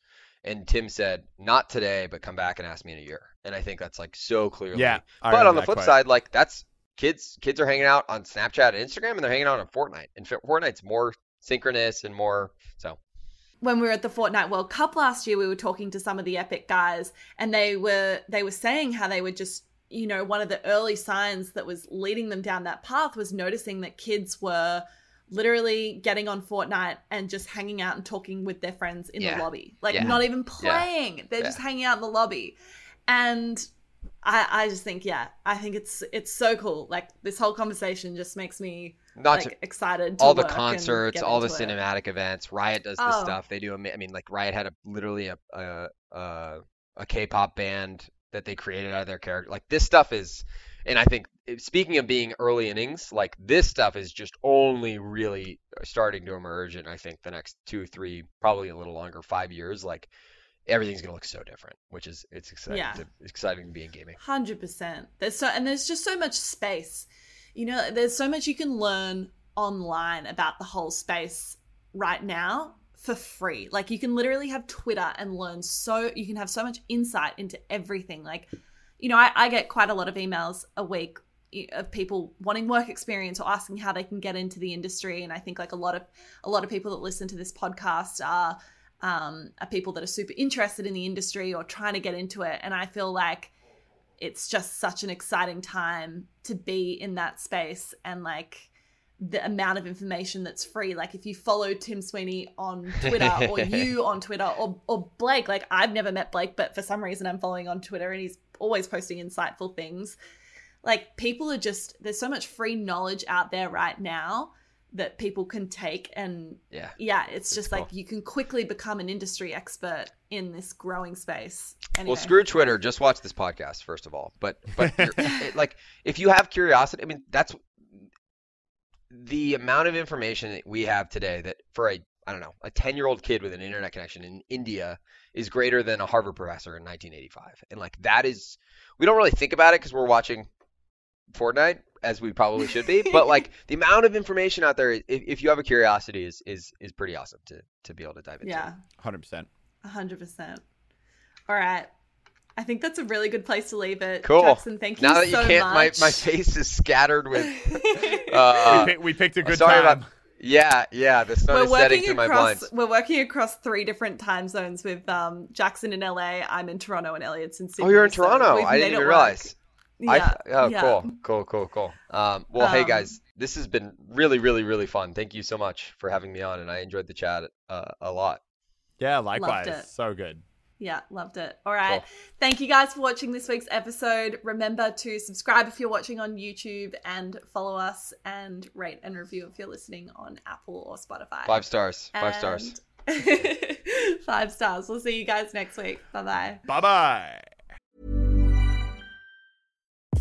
And Tim said, "Not today, but come back and ask me in a year." And I think that's like so clearly Yeah, I but on the flip quote. side, like that's kids. Kids are hanging out on Snapchat and Instagram, and they're hanging out on Fortnite. And Fortnite's more synchronous and more so. When we were at the Fortnite World Cup last year, we were talking to some of the Epic guys, and they were they were saying how they were just you know one of the early signs that was leading them down that path was noticing that kids were literally getting on Fortnite and just hanging out and talking with their friends in Yeah. the lobby, like Yeah. not even playing. They're Yeah. just hanging out in the lobby, and. I, I just think yeah I think it's it's so cool like this whole conversation just makes me Not like to, excited to all the concerts, all the into it. cinematic events. Riot does this Oh. stuff. They do. I mean, like Riot had a literally a a a, a K-pop band that they created out of their character. Like this stuff is, and I think eh, speaking of being early innings, like this stuff is just only really starting to emerge. And I think the next two, three, probably a little longer, five years, like everything's gonna look so different, which is it's exciting. Yeah. To, exciting to be in gaming. Hundred percent. There's so and there's just so much space. You know, there's so much you can learn online about the whole space right now for free. Like you can literally have Twitter and learn so you can have so much insight into everything. Like, you know, I, I get quite a lot of emails a week of people wanting work experience or asking how they can get into the industry. And I think like a lot of a lot of people that listen to this podcast are um, are people that are super interested in the industry or trying to get into it. And I feel like it's just such an exciting time to be in that space and like the amount of information that's free. Like if you follow Tim Sweeney on Twitter or you on Twitter or or Blake, like I've never met Blake, but for some reason I'm following on Twitter and he's always posting insightful things. Like people are just there's so much free knowledge out there right now that people can take and Yeah. yeah, it's just cool. like you can quickly become an industry expert in this growing space. Anyway. Well, screw Twitter. Just watch this podcast first of all. But but it, like if you have curiosity, I mean that's the amount of information that we have today that for a I don't know a ten year old kid with an internet connection in India is greater than a Harvard professor in 1985. And like that is we don't really think about it because we're watching Fortnite as we probably should be. but like the amount of information out there, if, if you have a curiosity, is is is pretty awesome to to be able to dive into. Yeah, hundred percent. hundred percent. All right. I think that's a really good place to leave it. Cool. Jackson, thank you Now that you can't, my much. my face is scattered with. we, Uh, pick, we picked a good sorry time. about Yeah, yeah. The sun we're is setting working through my across blinds. we're working across three different time zones with um, Jackson in LA, I'm in Toronto, and Elliot's in Sydney. Oh, you're in so Toronto. we've I didn't it even work. realize. I Yeah. th- oh, yeah. cool, cool, cool, cool. Um, well, hey Um, guys, this has been really, really, really fun. Thank you so much for having me on, and I enjoyed the chat uh, a lot. Yeah, likewise. it. So good. Yeah, loved it. All right. Cool. Thank you guys for watching this week's episode. Remember to subscribe if you're watching on YouTube and follow us and rate and review if you're listening on Apple or Spotify. Five stars, five stars. Five stars. We'll see you guys next week. Bye bye. Bye bye.